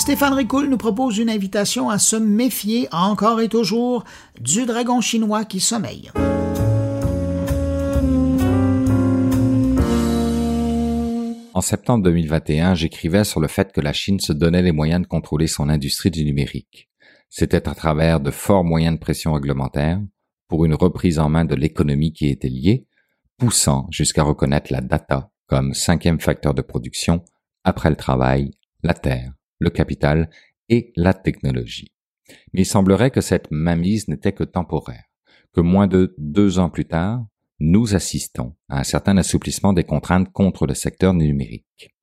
Stéphane Ricoul nous propose une invitation à se méfier encore et toujours du dragon chinois qui sommeille. En septembre 2021, j'écrivais sur le fait que la Chine se donnait les moyens de contrôler son industrie du numérique. C'était à travers de forts moyens de pression réglementaire pour une reprise en main de l'économie qui était liée, poussant jusqu'à reconnaître la data comme cinquième facteur de production après le travail, la terre le capital et la technologie. Mais il semblerait que cette mainmise n'était que temporaire, que moins de deux ans plus tard, nous assistons à un certain assouplissement des contraintes contre le secteur numérique.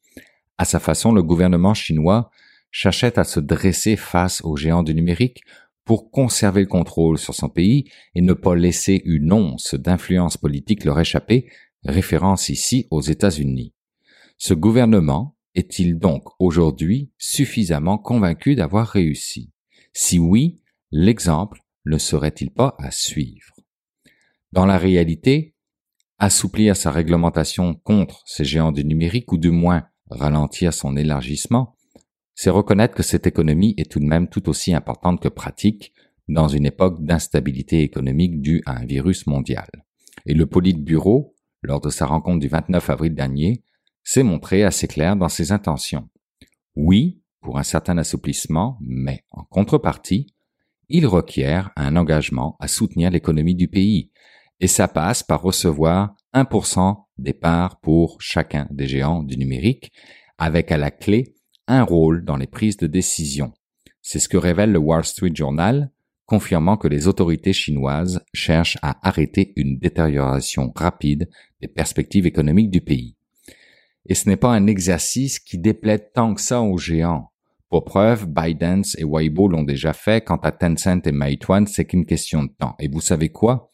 À sa façon, le gouvernement chinois cherchait à se dresser face aux géants du numérique pour conserver le contrôle sur son pays et ne pas laisser une once d'influence politique leur échapper, référence ici aux États-Unis. Ce gouvernement, est-il donc aujourd'hui suffisamment convaincu d'avoir réussi? Si oui, l'exemple ne serait-il pas à suivre? Dans la réalité, assouplir sa réglementation contre ces géants du numérique ou du moins ralentir son élargissement, c'est reconnaître que cette économie est tout de même tout aussi importante que pratique dans une époque d'instabilité économique due à un virus mondial. Et le Politburo, lors de sa rencontre du 29 avril dernier, s'est montré assez clair dans ses intentions. Oui, pour un certain assouplissement, mais en contrepartie, il requiert un engagement à soutenir l'économie du pays, et ça passe par recevoir 1% des parts pour chacun des géants du numérique, avec à la clé un rôle dans les prises de décision. C'est ce que révèle le Wall Street Journal, confirmant que les autorités chinoises cherchent à arrêter une détérioration rapide des perspectives économiques du pays. Et ce n'est pas un exercice qui déplaît tant que ça aux géants. Pour preuve, ByteDance et Weibo l'ont déjà fait. Quant à Tencent et Meituan, c'est qu'une question de temps. Et vous savez quoi?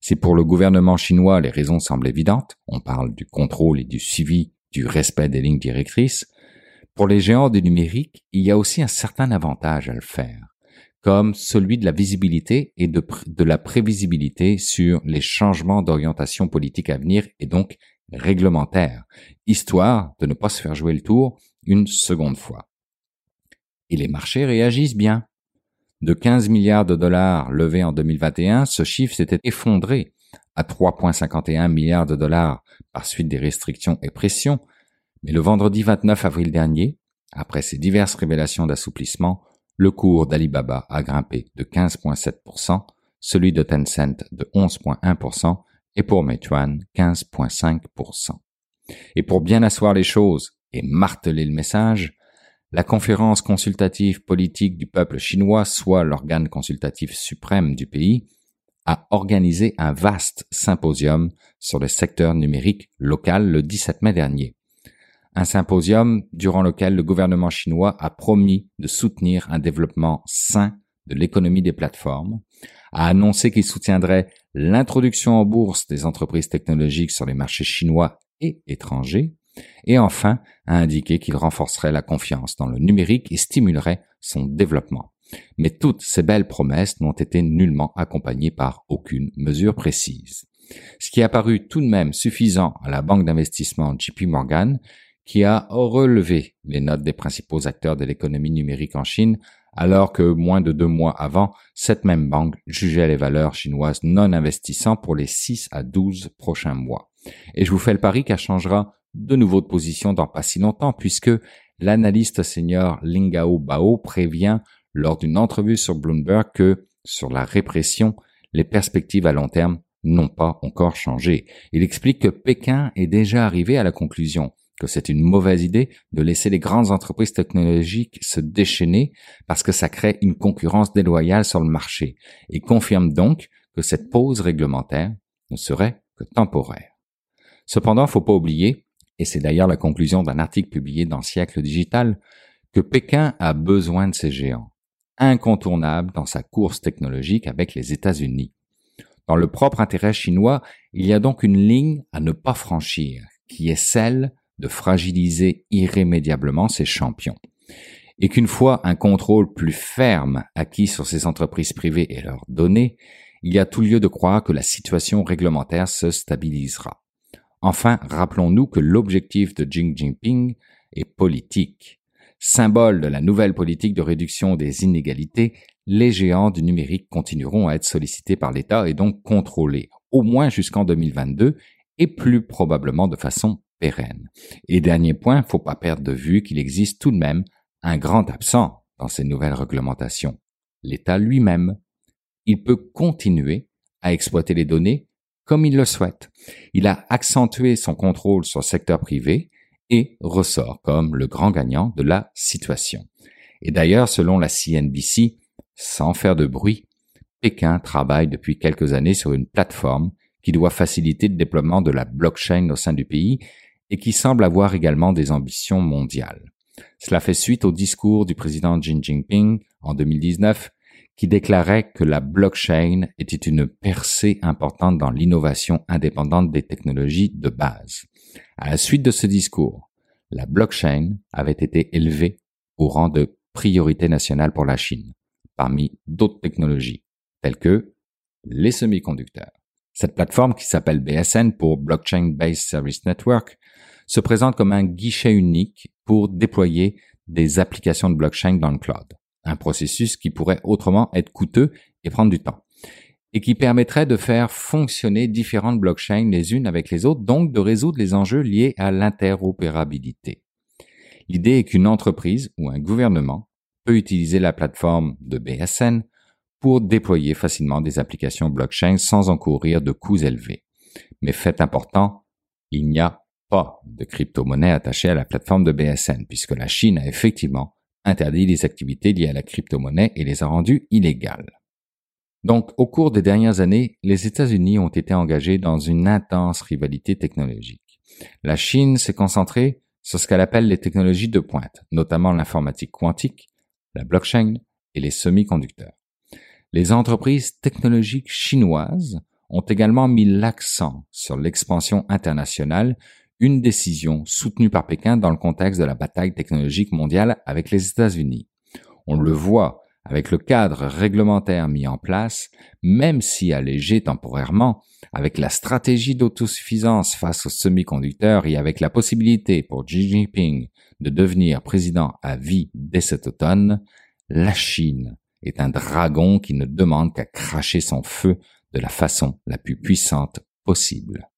Si pour le gouvernement chinois les raisons semblent évidentes, on parle du contrôle et du suivi, du respect des lignes directrices, pour les géants du numérique, il y a aussi un certain avantage à le faire, comme celui de la visibilité et de, de la prévisibilité sur les changements d'orientation politique à venir et donc réglementaire, histoire de ne pas se faire jouer le tour une seconde fois. Et les marchés réagissent bien. De 15 milliards de dollars levés en 2021, ce chiffre s'était effondré à 3,51 milliards de dollars par suite des restrictions et pressions, mais le vendredi 29 avril dernier, après ces diverses révélations d'assouplissement, le cours d'Alibaba a grimpé de 15,7%, celui de Tencent de 11,1% et pour Meituan 15,5%. Et pour bien asseoir les choses et marteler le message, la conférence consultative politique du peuple chinois, soit l'organe consultatif suprême du pays, a organisé un vaste symposium sur le secteur numérique local le 17 mai dernier. Un symposium durant lequel le gouvernement chinois a promis de soutenir un développement sain de l'économie des plateformes, a annoncé qu'il soutiendrait l'introduction en bourse des entreprises technologiques sur les marchés chinois et étrangers, et enfin a indiqué qu'il renforcerait la confiance dans le numérique et stimulerait son développement. Mais toutes ces belles promesses n'ont été nullement accompagnées par aucune mesure précise. Ce qui a paru tout de même suffisant à la banque d'investissement JP Morgan, qui a relevé les notes des principaux acteurs de l'économie numérique en Chine, alors que moins de deux mois avant, cette même banque jugeait les valeurs chinoises non investissantes pour les 6 à 12 prochains mois. Et je vous fais le pari qu'elle changera de nouveau de position dans pas si longtemps, puisque l'analyste senior Lingao Bao prévient lors d'une entrevue sur Bloomberg que, sur la répression, les perspectives à long terme n'ont pas encore changé. Il explique que Pékin est déjà arrivé à la conclusion que c'est une mauvaise idée de laisser les grandes entreprises technologiques se déchaîner parce que ça crée une concurrence déloyale sur le marché et confirme donc que cette pause réglementaire ne serait que temporaire. Cependant, faut pas oublier, et c'est d'ailleurs la conclusion d'un article publié dans Siècle Digital, que Pékin a besoin de ces géants, incontournables dans sa course technologique avec les États-Unis. Dans le propre intérêt chinois, il y a donc une ligne à ne pas franchir, qui est celle de fragiliser irrémédiablement ces champions. Et qu'une fois un contrôle plus ferme acquis sur ces entreprises privées et leurs données, il y a tout lieu de croire que la situation réglementaire se stabilisera. Enfin, rappelons-nous que l'objectif de Xi Jinping est politique. Symbole de la nouvelle politique de réduction des inégalités, les géants du numérique continueront à être sollicités par l'État et donc contrôlés, au moins jusqu'en 2022, et plus probablement de façon et dernier point, faut pas perdre de vue qu'il existe tout de même un grand absent dans ces nouvelles réglementations, l'État lui-même. Il peut continuer à exploiter les données comme il le souhaite. Il a accentué son contrôle sur le secteur privé et ressort comme le grand gagnant de la situation. Et d'ailleurs, selon la CNBC, sans faire de bruit, Pékin travaille depuis quelques années sur une plateforme qui doit faciliter le déploiement de la blockchain au sein du pays et qui semble avoir également des ambitions mondiales. Cela fait suite au discours du président Xi Jinping en 2019 qui déclarait que la blockchain était une percée importante dans l'innovation indépendante des technologies de base. À la suite de ce discours, la blockchain avait été élevée au rang de priorité nationale pour la Chine, parmi d'autres technologies, telles que les semi-conducteurs. Cette plateforme qui s'appelle BSN pour Blockchain Based Service Network se présente comme un guichet unique pour déployer des applications de blockchain dans le cloud. Un processus qui pourrait autrement être coûteux et prendre du temps. Et qui permettrait de faire fonctionner différentes blockchains les unes avec les autres, donc de résoudre les enjeux liés à l'interopérabilité. L'idée est qu'une entreprise ou un gouvernement peut utiliser la plateforme de BSN pour déployer facilement des applications blockchain sans encourir de coûts élevés. Mais fait important, il n'y a de crypto-monnaie attachée à la plateforme de BSN, puisque la Chine a effectivement interdit les activités liées à la crypto-monnaie et les a rendues illégales. Donc, au cours des dernières années, les États-Unis ont été engagés dans une intense rivalité technologique. La Chine s'est concentrée sur ce qu'elle appelle les technologies de pointe, notamment l'informatique quantique, la blockchain et les semi-conducteurs. Les entreprises technologiques chinoises ont également mis l'accent sur l'expansion internationale une décision soutenue par Pékin dans le contexte de la bataille technologique mondiale avec les États-Unis. On le voit avec le cadre réglementaire mis en place, même si allégé temporairement, avec la stratégie d'autosuffisance face aux semi-conducteurs et avec la possibilité pour Xi Jinping de devenir président à vie dès cet automne, la Chine est un dragon qui ne demande qu'à cracher son feu de la façon la plus puissante possible.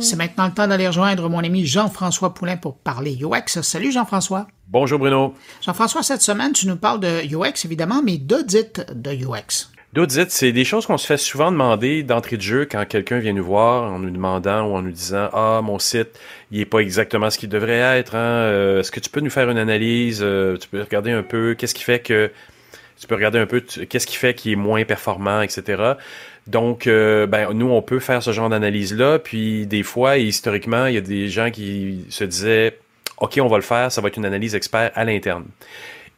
C'est maintenant le temps d'aller rejoindre mon ami Jean-François Poulain pour parler UX. Salut Jean-François. Bonjour Bruno. Jean-François, cette semaine, tu nous parles de UX évidemment, mais d'audit de UX. D'audit, c'est des choses qu'on se fait souvent demander d'entrée de jeu quand quelqu'un vient nous voir en nous demandant ou en nous disant Ah, mon site, il est pas exactement ce qu'il devrait être. Hein? Euh, est-ce que tu peux nous faire une analyse? Euh, tu peux regarder un peu qu'est-ce qui fait que tu peux regarder un peu qu'est-ce qui fait qu'il est moins performant, etc. Donc, euh, ben, nous, on peut faire ce genre d'analyse-là. Puis, des fois, historiquement, il y a des gens qui se disaient, OK, on va le faire, ça va être une analyse expert à l'interne.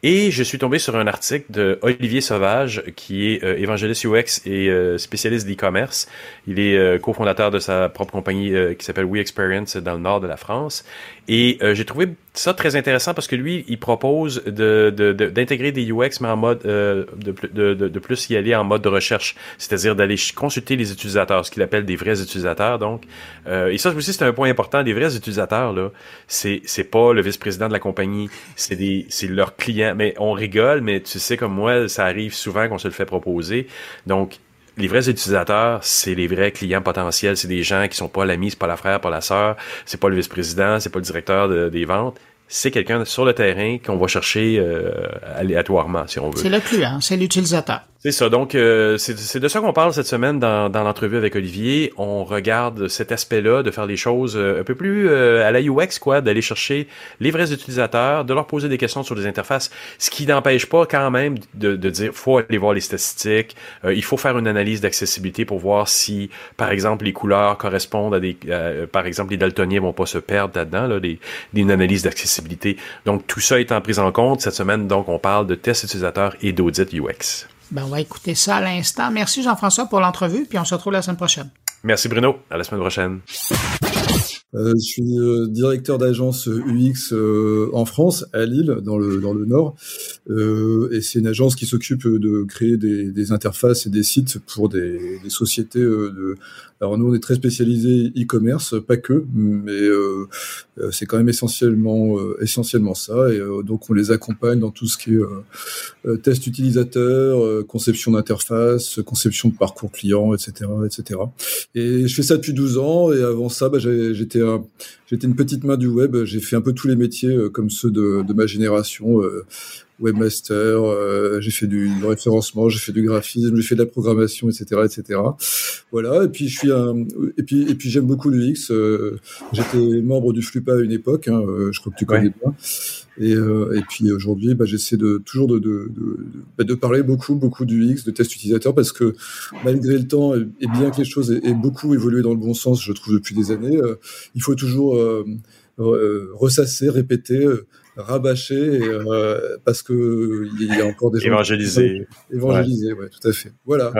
Et je suis tombé sur un article de Olivier Sauvage, qui est euh, évangéliste UX et euh, spécialiste d'e-commerce. Il est cofondateur de sa propre compagnie qui s'appelle We Experience dans le nord de la France. Et j'ai trouvé ça très intéressant parce que lui, il propose de, d'intégrer des UX, mais en mode de, de, de, plus y aller en mode de recherche, c'est-à-dire d'aller consulter les utilisateurs, ce qu'il appelle des vrais utilisateurs. Donc, et ça aussi, c'est un point important. Des vrais utilisateurs, là, c'est pas le vice-président de la compagnie, c'est des, c'est leurs clients mais on rigole, mais tu sais comme moi, ça arrive souvent qu'on se le fait proposer. Donc, les vrais utilisateurs, c'est les vrais clients potentiels. C'est des gens qui sont pas l'ami, c'est pas la frère, pas la sœur, c'est pas le vice-président, c'est pas le directeur des ventes. C'est quelqu'un sur le terrain qu'on va chercher euh, aléatoirement, si on veut. C'est le client, c'est l'utilisateur. C'est ça. Donc, euh, c'est de ça qu'on parle cette semaine dans, dans l'entrevue avec Olivier. On regarde cet aspect-là de faire les choses euh, un peu plus euh, à la UX, quoi, d'aller chercher les vrais utilisateurs, de leur poser des questions sur les interfaces, ce qui n'empêche pas quand même de, de dire faut aller voir les statistiques, il faut faire une analyse d'accessibilité pour voir si, par exemple, les couleurs correspondent à des, par exemple, les daltoniens vont pas se perdre là-dedans, là, des, une analyse d'accessibilité. Donc, tout ça étant pris en compte cette semaine, donc on parle de tests utilisateurs et d'audit UX. Ben, on va écouter ça à l'instant. Merci Jean-François pour l'entrevue, puis on se retrouve la semaine prochaine. Merci Bruno. À la semaine prochaine. Euh, je suis euh, directeur d'agence UX euh, en France, à Lille, dans le dans le Nord, euh, et c'est une agence qui s'occupe de créer des, des, interfaces et des sites pour des, des sociétés de alors nous, on est très spécialisé e-commerce, pas que, mais euh, euh, c'est quand même essentiellement euh, essentiellement ça. Et donc on les accompagne dans tout ce qui est test utilisateur, conception d'interface, conception de parcours client, etc., etc. Et je fais ça depuis 12 ans. Et avant ça, bah, j'étais j'étais une petite main du web. J'ai fait un peu tous les métiers comme ceux de, de ma génération webmaster, euh, j'ai fait du, référencement, j'ai fait du graphisme, j'ai fait de la programmation, etc., etc. Voilà. Et puis je suis un, et puis et puis j'aime beaucoup l'UX. Euh, J'étais membre du Flupa à une époque, hein, euh, je crois que tu connais bien. Et, euh, et puis aujourd'hui, bah, j'essaie de toujours de de, de, bah, de, parler beaucoup beaucoup du UX, de test utilisateur, parce que malgré le temps et bien que les choses aient, beaucoup évolué dans le bon sens, je trouve depuis des années, il faut toujours ressasser, répéter rabâcher euh, parce que il y a encore des gens évangéliser évangéliser ouais. tout à fait. Voilà.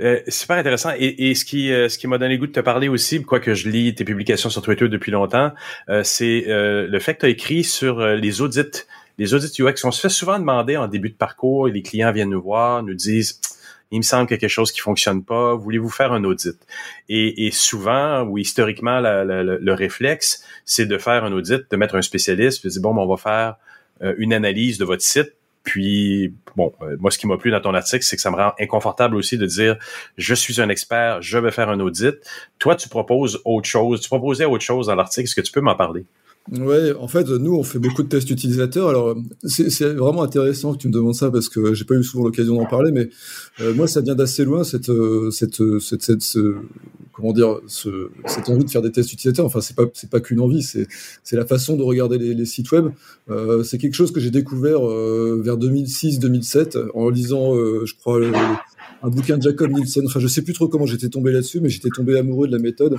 Euh, super intéressant. Et, et ce qui euh, ce qui m'a donné le goût de te parler aussi quoique je lis tes publications sur Twitter depuis longtemps euh, c'est le fait que tu as écrit sur les audits les audits UX on se fait souvent demander en début de parcours et les clients viennent nous voir nous disent il me semble qu'il y a quelque chose qui fonctionne pas, voulez-vous faire un audit? Et, souvent, ou historiquement, le réflexe, c'est de faire un audit, de mettre un spécialiste, de dire, bon, ben, on va faire euh, une analyse de votre site, puis, bon, euh, moi, ce qui m'a plu dans ton article, c'est que ça me rend inconfortable aussi de dire, je suis un expert, je vais faire un audit. Toi, tu proposes autre chose. Tu proposais autre chose dans l'article. Est-ce que tu peux m'en parler? Ouais, en fait, nous, on fait beaucoup de tests utilisateurs. Alors, c'est vraiment intéressant que tu me demandes ça parce que j'ai pas eu souvent l'occasion d'en parler, mais euh, moi, ça vient d'assez loin cette, euh, cette, euh, cette, cette, ce, comment dire, ce, cette envie de faire des tests utilisateurs. Enfin, c'est pas, c'est pas qu'une envie, c'est, c'est la façon de regarder les, sites web. Euh, c'est quelque chose que j'ai découvert vers 2006-2007 en lisant, je crois, un bouquin de Jacob Nielsen. Enfin, je sais plus trop comment j'étais tombé là-dessus, mais j'étais tombé amoureux de la méthode.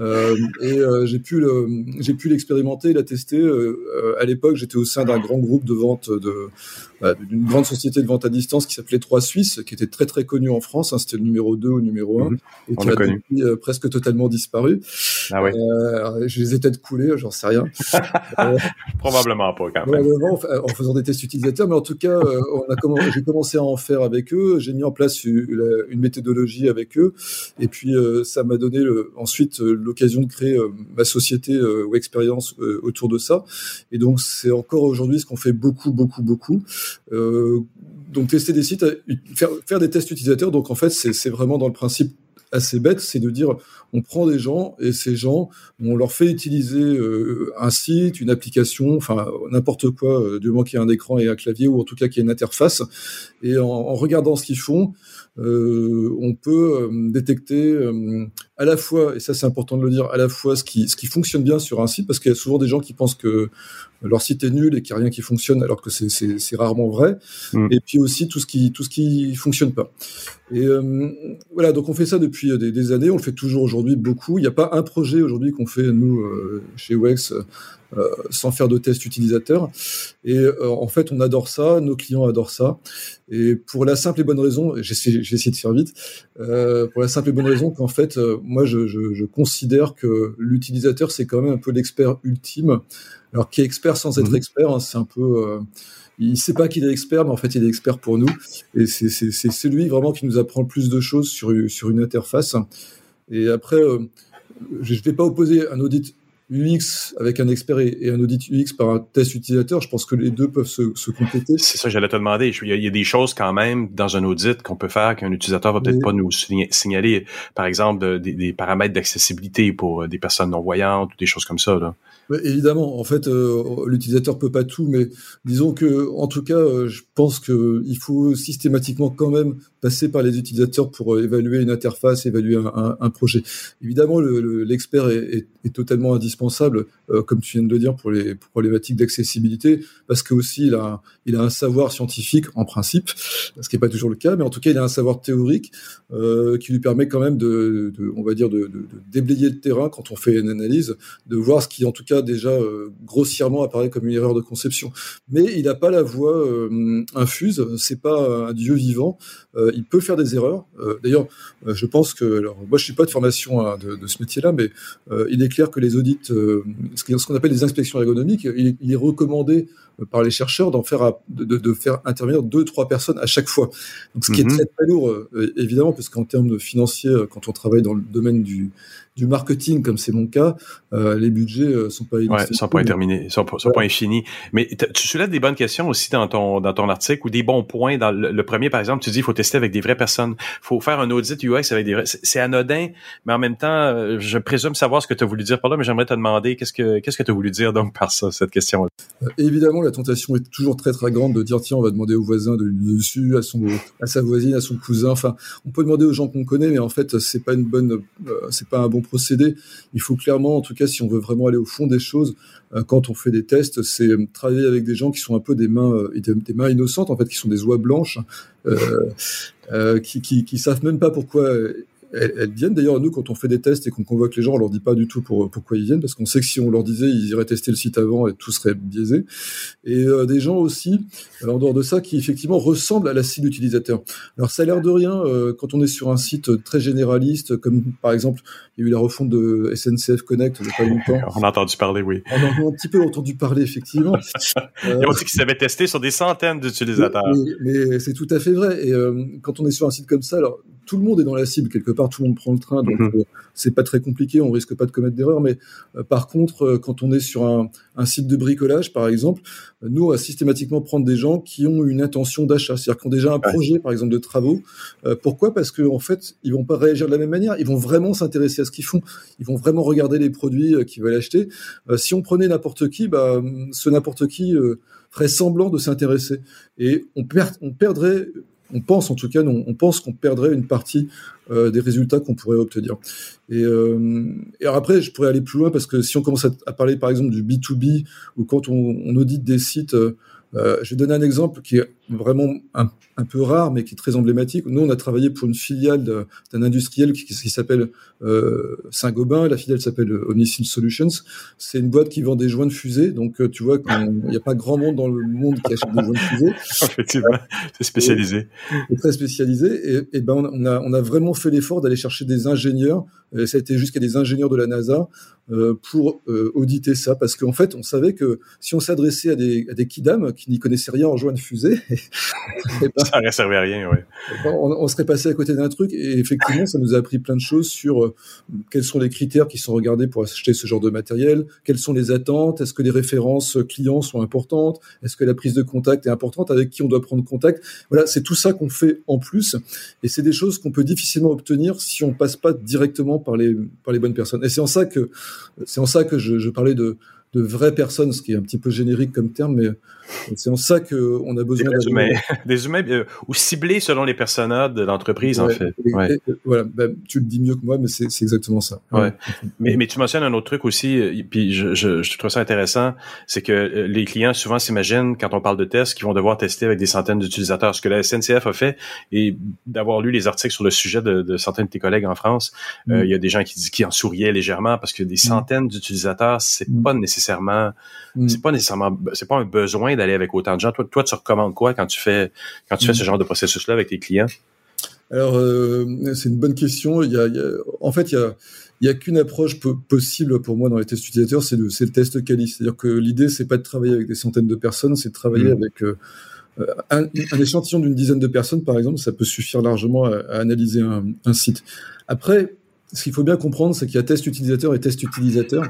Euh, et euh, j'ai pu le, j'ai pu l'expérimenter, la tester. Euh, à l'époque, j'étais au sein d'un grand groupe de vente de d'une grande société de vente à distance qui s'appelait Trois Suisses, qui était très très connue en France. Hein, C'était le numéro 2 ou numéro 1 mhm. et qui a depuis, presque totalement disparu. Ah oui. je les ai peut-être coulés, j'en sais rien. Probablement pas quand même. En, en, faisant des tests utilisateurs, mais en tout cas, on a commencé, j'ai commencé à en faire avec eux. J'ai mis en place une, une méthodologie avec eux, et puis ça m'a donné le, ensuite l'occasion de créer euh, ma société euh, ou expérience euh, autour de ça. Et donc, c'est encore aujourd'hui ce qu'on fait beaucoup, beaucoup, beaucoup. Donc, tester des sites, faire, faire des tests utilisateurs. Donc, en fait, c'est vraiment dans le principe assez bête, c'est de dire on prend des gens et ces gens, on leur fait utiliser un site, une application, enfin n'importe quoi, du moment qu'il y a un écran et un clavier ou en tout cas qu'il y a une interface. Et en, regardant ce qu'ils font, euh, on peut euh, détecter euh, à la fois, et ça c'est important de le dire, à la fois ce qui, ce qui fonctionne bien sur un site, parce qu'il y a souvent des gens qui pensent que leur site est nul et qu'il n'y a rien qui fonctionne, alors que c'est rarement vrai, mm. et puis aussi tout ce qui tout ce qui fonctionne pas. Et voilà, donc on fait ça depuis des, années, on le fait toujours aujourd'hui beaucoup. Il n'y a pas un projet aujourd'hui qu'on fait nous chez Wex euh, sans faire de test utilisateur. Et euh, en fait, on adore ça, nos clients adorent ça. Et pour la simple et bonne raison, j'essaie de faire vite, euh, pour la simple et bonne raison qu'en fait, moi, je, je, je, considère que l'utilisateur, c'est quand même un peu l'expert ultime. Alors, qui est expert sans être mhm. expert, hein, c'est un peu il sait pas qu'il est expert, mais en fait, il est expert pour nous. Et c'est celui vraiment qui nous apprend le plus de choses sur, sur une interface. Et après, je ne vais pas opposer un audit UX avec un expert et, un audit UX par un test utilisateur, je pense que les deux peuvent se, se compléter. C'est ça, j'allais te demander. Il y, a, des choses quand même dans un audit qu'on peut faire qu'un utilisateur va peut-être pas nous signaler. Par exemple, des, des paramètres d'accessibilité pour euh, des personnes non voyantes ou des choses comme ça. Là évidemment, en fait, euh, l'utilisateur peut pas tout, mais disons que, en tout cas, euh, je pense que il faut systématiquement quand même passer par les utilisateurs pour euh, évaluer une interface, évaluer un, projet. Évidemment, l'expert est, totalement indispensable, euh, comme tu viens de le dire, pour les problématiques d'accessibilité, parce que aussi il a, il un savoir scientifique en principe, ce qui n'est pas toujours le cas, mais en tout cas, il a un savoir théorique euh, qui lui permet quand même de, on va dire, de, déblayer le terrain quand on fait une analyse, de voir ce qui, en tout cas, déjà grossièrement apparaît comme une erreur de conception. Mais il n'a pas la voix infuse, c'est pas un dieu vivant. Euh, il peut faire des erreurs. D'ailleurs, je pense que, alors moi je suis pas de formation hein, de, ce métier-là, mais il est clair que les audits, ce qu'on appelle les inspections ergonomiques, il est recommandé par les chercheurs d'en faire de, de, faire intervenir deux trois personnes à chaque fois. Donc ce qui est mhm. très très lourd évidemment parce qu'en termes de financiers quand on travaille dans le domaine du du marketing, comme c'est mon cas, euh, les budgets euh, sont pas ouais, sont pas terminés, sont, sont pas infinis. Mais tu soulèves des bonnes questions aussi dans ton dans ton article ou des bons points. Dans le, premier, par exemple, tu dis il faut tester avec des vraies personnes. Il faut faire un audit UX avec des. C'est anodin, mais en même temps, euh, je présume savoir ce que tu as voulu dire par là. Mais j'aimerais te demander qu'est-ce que qu'est-ce que tu as voulu dire donc par ça cette question. Euh, évidemment, la tentation est toujours très très grande de dire tiens, on va demander au voisin de dessus, à son à sa voisine, à son cousin. Enfin, on peut demander aux gens qu'on connaît, mais en fait, c'est pas une bonne, c'est pas un bon procédé. Il faut clairement, en tout cas, si on veut vraiment aller au fond des choses, euh, quand on fait des tests, c'est euh, travailler avec des gens qui sont un peu des mains, euh, des mains innocentes, en fait, qui sont des oies blanches, euh, qui, qui, qui savent même pas pourquoi elles, viennent. D'ailleurs, nous, quand on fait des tests et qu'on convoque les gens, on leur dit pas du tout pour, pourquoi ils viennent, parce qu'on sait que si on leur disait, ils iraient tester le site avant et tout serait biaisé. Et euh, des gens aussi, en dehors de ça, qui effectivement ressemblent à la cible utilisateur. Alors, ça a l'air de rien euh, quand on est sur un site très généraliste, comme par exemple, il y a eu la refonte de SNCF Connect il n'y a pas longtemps. On a entendu parler, oui. On a un petit peu entendu parler, effectivement. euh, Ils ont dit qu'ils s'avaient testé sur des centaines d'utilisateurs. Mais, mais c'est tout à fait vrai. Et euh, quand on est sur un site comme ça, alors tout le monde est dans la cible quelque part, tout le monde prend le train, donc mhm. euh, c'est pas très compliqué, on risque pas de commettre d'erreurs. Mais euh, par contre, euh, quand on est sur un, un, site de bricolage, par exemple, nous on va systématiquement prendre des gens qui ont une intention d'achat, c'est-à-dire qui ont déjà un projet, par exemple, de travaux. pourquoi? Parce qu'en en fait, ils vont pas réagir de la même manière. Ils vont vraiment s'intéresser à ce qu'ils font. Ils vont vraiment regarder les produits qu'ils veulent acheter. si on prenait n'importe qui, bah, ce n'importe qui ferait semblant de s'intéresser et on perdrait on pense en tout cas, on, pense qu'on perdrait une partie euh, des résultats qu'on pourrait obtenir. Et, euh, après, je pourrais aller plus loin parce que si on commence à, parler par exemple du B2B ou quand on, on audite des sites euh, Euh, je vais donner un exemple qui est vraiment un, un, peu rare, mais qui est très emblématique. Nous, on a travaillé pour une filiale d'un industriel qui, qui s'appelle euh, Saint-Gobain. La filiale s'appelle Omnicil Solutions. C'est une boîte qui vend des joints de fusée. Donc, euh, tu vois, il n'y a pas grand monde dans le monde qui achète des joints de fusée. Effectivement, c'est spécialisé. C'est très spécialisé. Et, et, ben, on a, on a vraiment fait l'effort d'aller chercher des ingénieurs. Et ça a été jusqu'à des ingénieurs de la NASA euh, pour euh, auditer ça, parce qu'en fait, on savait que si on s'adressait à des, à des kidam qui n'y connaissaient rien en joint de fusée, ben, ça ne servait à rien, ouais. Ben, on, on, serait passé à côté d'un truc, et effectivement, ça nous a appris plein de choses sur euh, quels sont les critères qui sont regardés pour acheter ce genre de matériel, quelles sont les attentes, est-ce que les références clients sont importantes, est-ce que la prise de contact est importante, avec qui on doit prendre contact. Voilà, c'est tout ça qu'on fait en plus, et c'est des choses qu'on peut difficilement obtenir si on passe pas directement par les par les bonnes personnes. Et c'est en ça que c'est en ça que je, je parlais de, de vraies personnes, ce qui est un petit peu générique comme terme, mais c'est en ça qu'on a besoin des humains, des humains euh, ou ciblés selon les personas de l'entreprise, ouais, en fait. Et, ouais. et, voilà, ben, tu le dis mieux que moi, mais c'est exactement ça. Ouais. mais, mais tu mentionnes un autre truc aussi, euh, puis je, je, je trouve ça intéressant, c'est que euh, les clients souvent s'imaginent, quand on parle de tests, qu'ils vont devoir tester avec des centaines d'utilisateurs. Ce que la SNCF a fait, et d'avoir lu les articles sur le sujet de, de certains de tes collègues en France, mm. euh, il y a des gens qui, qui en souriaient légèrement parce que des centaines mm. d'utilisateurs, c'est mm. pas nécessairement, c'est pas nécessairement, c'est pas un besoin d'aller avec autant de gens. Toi, toi, tu recommandes quoi quand tu fais quand tu fais ce genre de processus-là avec tes clients? Alors, euh, c'est une bonne question. Il y a, il y a, en fait, il y a, il y a qu'une approche possible pour moi dans les tests utilisateurs, c'est le, le, test quali. C'est-à-dire que l'idée, c'est pas de travailler avec des centaines de personnes, c'est de travailler mmh. avec euh, un, un, échantillon d'une dizaine de personnes, par exemple. Ça peut suffire largement à, à analyser un, un, site. Après, ce qu'il faut bien comprendre, c'est qu'il y a test utilisateur et test utilisateur.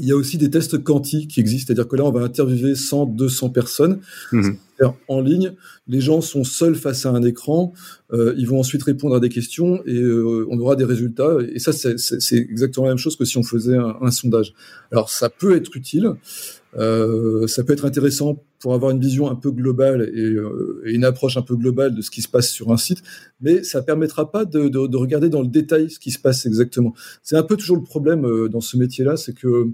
Il y a aussi des tests quanti qui existent, c'est-à-dire que là, on va interviewer 100, 200 personnes mmh. en ligne. Les gens sont seuls face à un écran. Euh, ils vont ensuite répondre à des questions et euh, on aura des résultats. Et ça, c'est exactement la même chose que si on faisait un, un sondage. Alors, ça peut être utile. Euh, ça peut être intéressant pour avoir une vision un peu globale et, euh, et, une approche un peu globale de ce qui se passe sur un site, mais ça permettra pas de, de, de regarder dans le détail ce qui se passe exactement. C'est un peu toujours le problème euh, dans ce métier-là, c'est que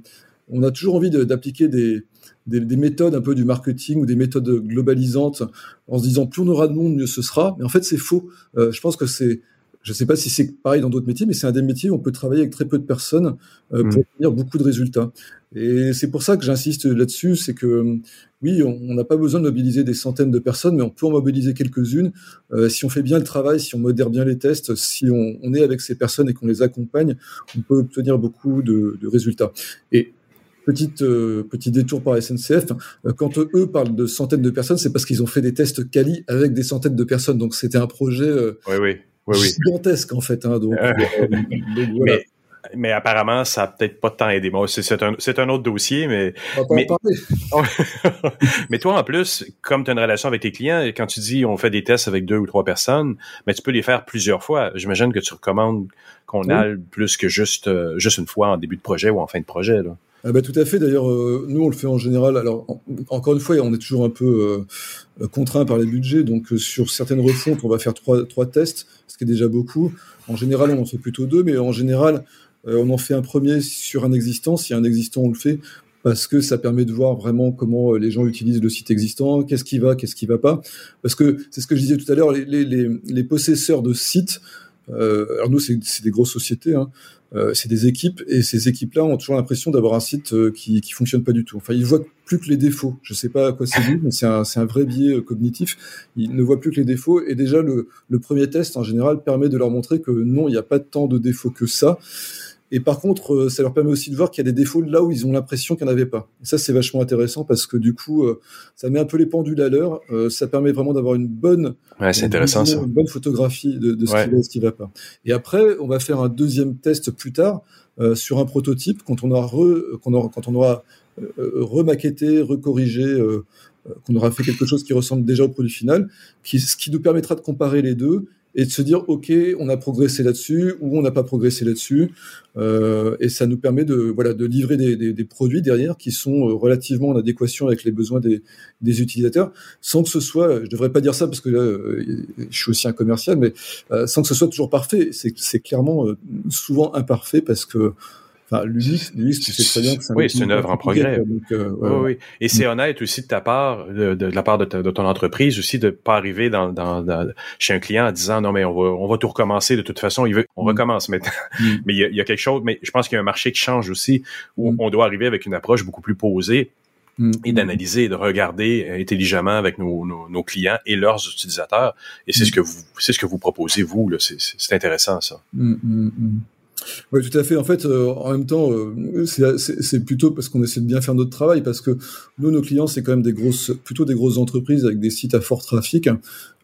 on a toujours envie d'appliquer des, des, des, méthodes un peu du marketing ou des méthodes globalisantes en se disant plus on aura de monde, mieux ce sera. Mais en fait, c'est faux. Euh, je pense que c'est je ne sais pas si c'est pareil dans d'autres métiers, mais c'est un des métiers où on peut travailler avec très peu de personnes euh, pour mmh. obtenir beaucoup de résultats. Et c'est pour ça que j'insiste là-dessus, c'est que oui, on n'a pas besoin de mobiliser des centaines de personnes, mais on peut en mobiliser quelques-unes. Euh, si on fait bien le travail, si on modère bien les tests, si on, on est avec ces personnes et qu'on les accompagne, on peut obtenir beaucoup de, de résultats. Et Petite, euh, petit détour par SNCF. Quand eux parlent de centaines de personnes, c'est parce qu'ils ont fait des tests quali avec des centaines de personnes. Donc c'était un projet euh, oui, oui. Oui, oui. gigantesque en fait. Hein, donc, euh, donc voilà. mais, mais, apparemment, ça a peut-être pas tant aidé. Bon, c'est un, un autre dossier, mais. mais, mais toi, en plus, comme tu as une relation avec tes clients, quand tu dis on fait des tests avec deux ou trois personnes, mais tu peux les faire plusieurs fois. J'imagine que tu recommandes qu'on oui. aille plus que juste, euh, juste une fois en début de projet ou en fin de projet. Là. Ah bah, tout à fait. D'ailleurs, euh, nous, on le fait en général. Alors, en, encore une fois, on est toujours un peu euh, contraint par les budgets. Donc, euh, sur certaines refontes, on va faire trois, tests, ce qui est déjà beaucoup. En général, on en fait plutôt deux, mais en général, on en fait un premier sur un existant. Si un existant, on le fait parce que ça permet de voir vraiment comment les gens utilisent le site existant, qu'est-ce qui va, qu'est-ce qui va pas. Parce que c'est ce que je disais tout à l'heure, les, possesseurs de sites, alors nous, c'est des grosses sociétés, hein, euh, c'est des équipes et ces équipes-là ont toujours l'impression d'avoir un site euh, qui qui fonctionne pas du tout. Enfin, ils voient plus que les défauts. Je sais pas à quoi c'est dû, mais c'est un un vrai biais euh, cognitif. Ils ne voient plus que les défauts et déjà le le premier test en général permet de leur montrer que non, il n'y a pas tant de défauts que ça. Et par contre, euh, ça leur permet aussi de voir qu'il y a des défauts là où ils ont l'impression qu'il n'y en avait pas. Et ça, c'est vachement intéressant parce que du coup, euh, ça met un peu les pendules à l'heure. Euh, ça permet vraiment d'avoir une bonne, ouais, c'est intéressant, une, une bonne photographie de, de ce, ouais. qui va, ce qui va pas. Et après, on va faire un deuxième test plus tard euh, sur un prototype quand on aura, re, quand on aura, quand on aura remaquetté, recorrigé, qu'on aura fait quelque chose qui ressemble déjà au produit final, qui, ce qui nous permettra de comparer les deux et de se dire ok on a progressé là-dessus ou on n'a pas progressé là-dessus. Euh, et ça nous permet de voilà de livrer des, des, des, produits derrière qui sont euh, relativement en adéquation avec les besoins des, des, utilisateurs sans que ce soit je devrais pas dire ça parce que là euh, je suis aussi un commercial mais euh, sans que ce soit toujours parfait. C'est clairement souvent imparfait parce que Enfin, l'UX, l'UX, tu sais très bien que c'est Oui, c'est une œuvre en progrès. Euh, oui, oui. Et c'est mm. honnête aussi de ta part, de, la part de, ton entreprise aussi, de pas arriver dans, chez un client en disant non mais on va, on va tout recommencer de toute façon. Il veut, on mm. recommence maintenant. Mm. mais il y, a, quelque chose. Mais je pense qu'il y a un marché qui change aussi où on doit arriver avec une approche beaucoup plus posée et d'analyser et de regarder intelligemment avec nos, nos, clients et leurs utilisateurs. Et c'est ce que vous, c'est ce que vous proposez vous. C'est intéressant ça. Oui, tout à fait. En fait, euh, en même temps, euh, c'est plutôt parce qu'on essaie de bien faire notre travail, parce que nous, nos clients, c'est quand même des grosses, plutôt des grosses entreprises avec des sites à fort trafic,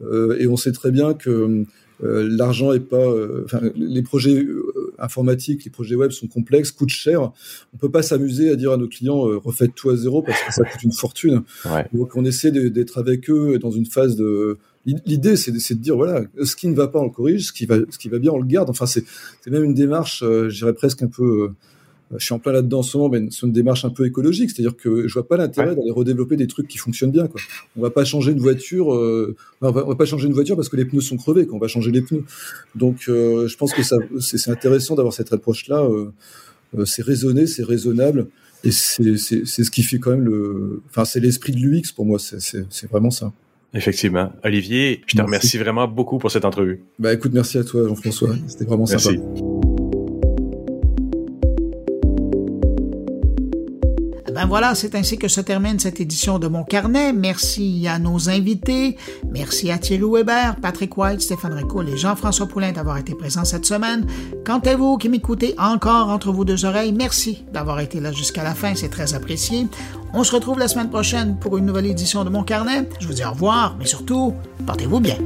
euh, et on sait très bien que euh, l'argent est pas, enfin, les projets informatiques, les projets web sont complexes, coûtent cher. On peut pas s'amuser à dire à nos clients refaites tout à zéro parce que ça coûte une fortune. Donc, on essaie d'être avec eux dans une phase de L'idée, c'est de, dire voilà, ce qui ne va pas, on le corrige, ce qui va, ce qui va bien, on le garde. Enfin, c'est même une démarche, euh, je dirais presque un peu. Euh, je suis en plein là-dedans en ce moment, mais c'est une démarche un peu écologique, c'est-à-dire que je vois pas l'intérêt d'aller redévelopper des trucs qui fonctionnent bien. Quoi. On va pas changer une voiture, euh, on, va, va, pas changer une voiture parce que les pneus sont crevés, qu'on va changer les pneus. Donc, je pense que ça, c'est intéressant d'avoir cette approche-là. c'est raisonné, c'est raisonnable, et c'est ce qui fait quand même le, enfin, c'est l'esprit de l'UX pour moi. C'est vraiment ça. Effectivement. Olivier, je te remercie vraiment beaucoup pour cette entrevue. Bah écoute, merci à toi Jean-François. C'était vraiment merci. sympa. Ben voilà, c'est ainsi que se termine cette édition de Mon Carnet. Merci à nos invités. Merci à Thierry Weber, Patrick White, Stéphane Rico et Jean-François Poulain d'avoir été présents cette semaine. Quant à vous qui m'écoutez encore entre vos deux oreilles, merci d'avoir été là jusqu'à la fin, c'est très apprécié. On se retrouve la semaine prochaine pour une nouvelle édition de Mon Carnet. Je vous dis au revoir, mais surtout, portez-vous bien.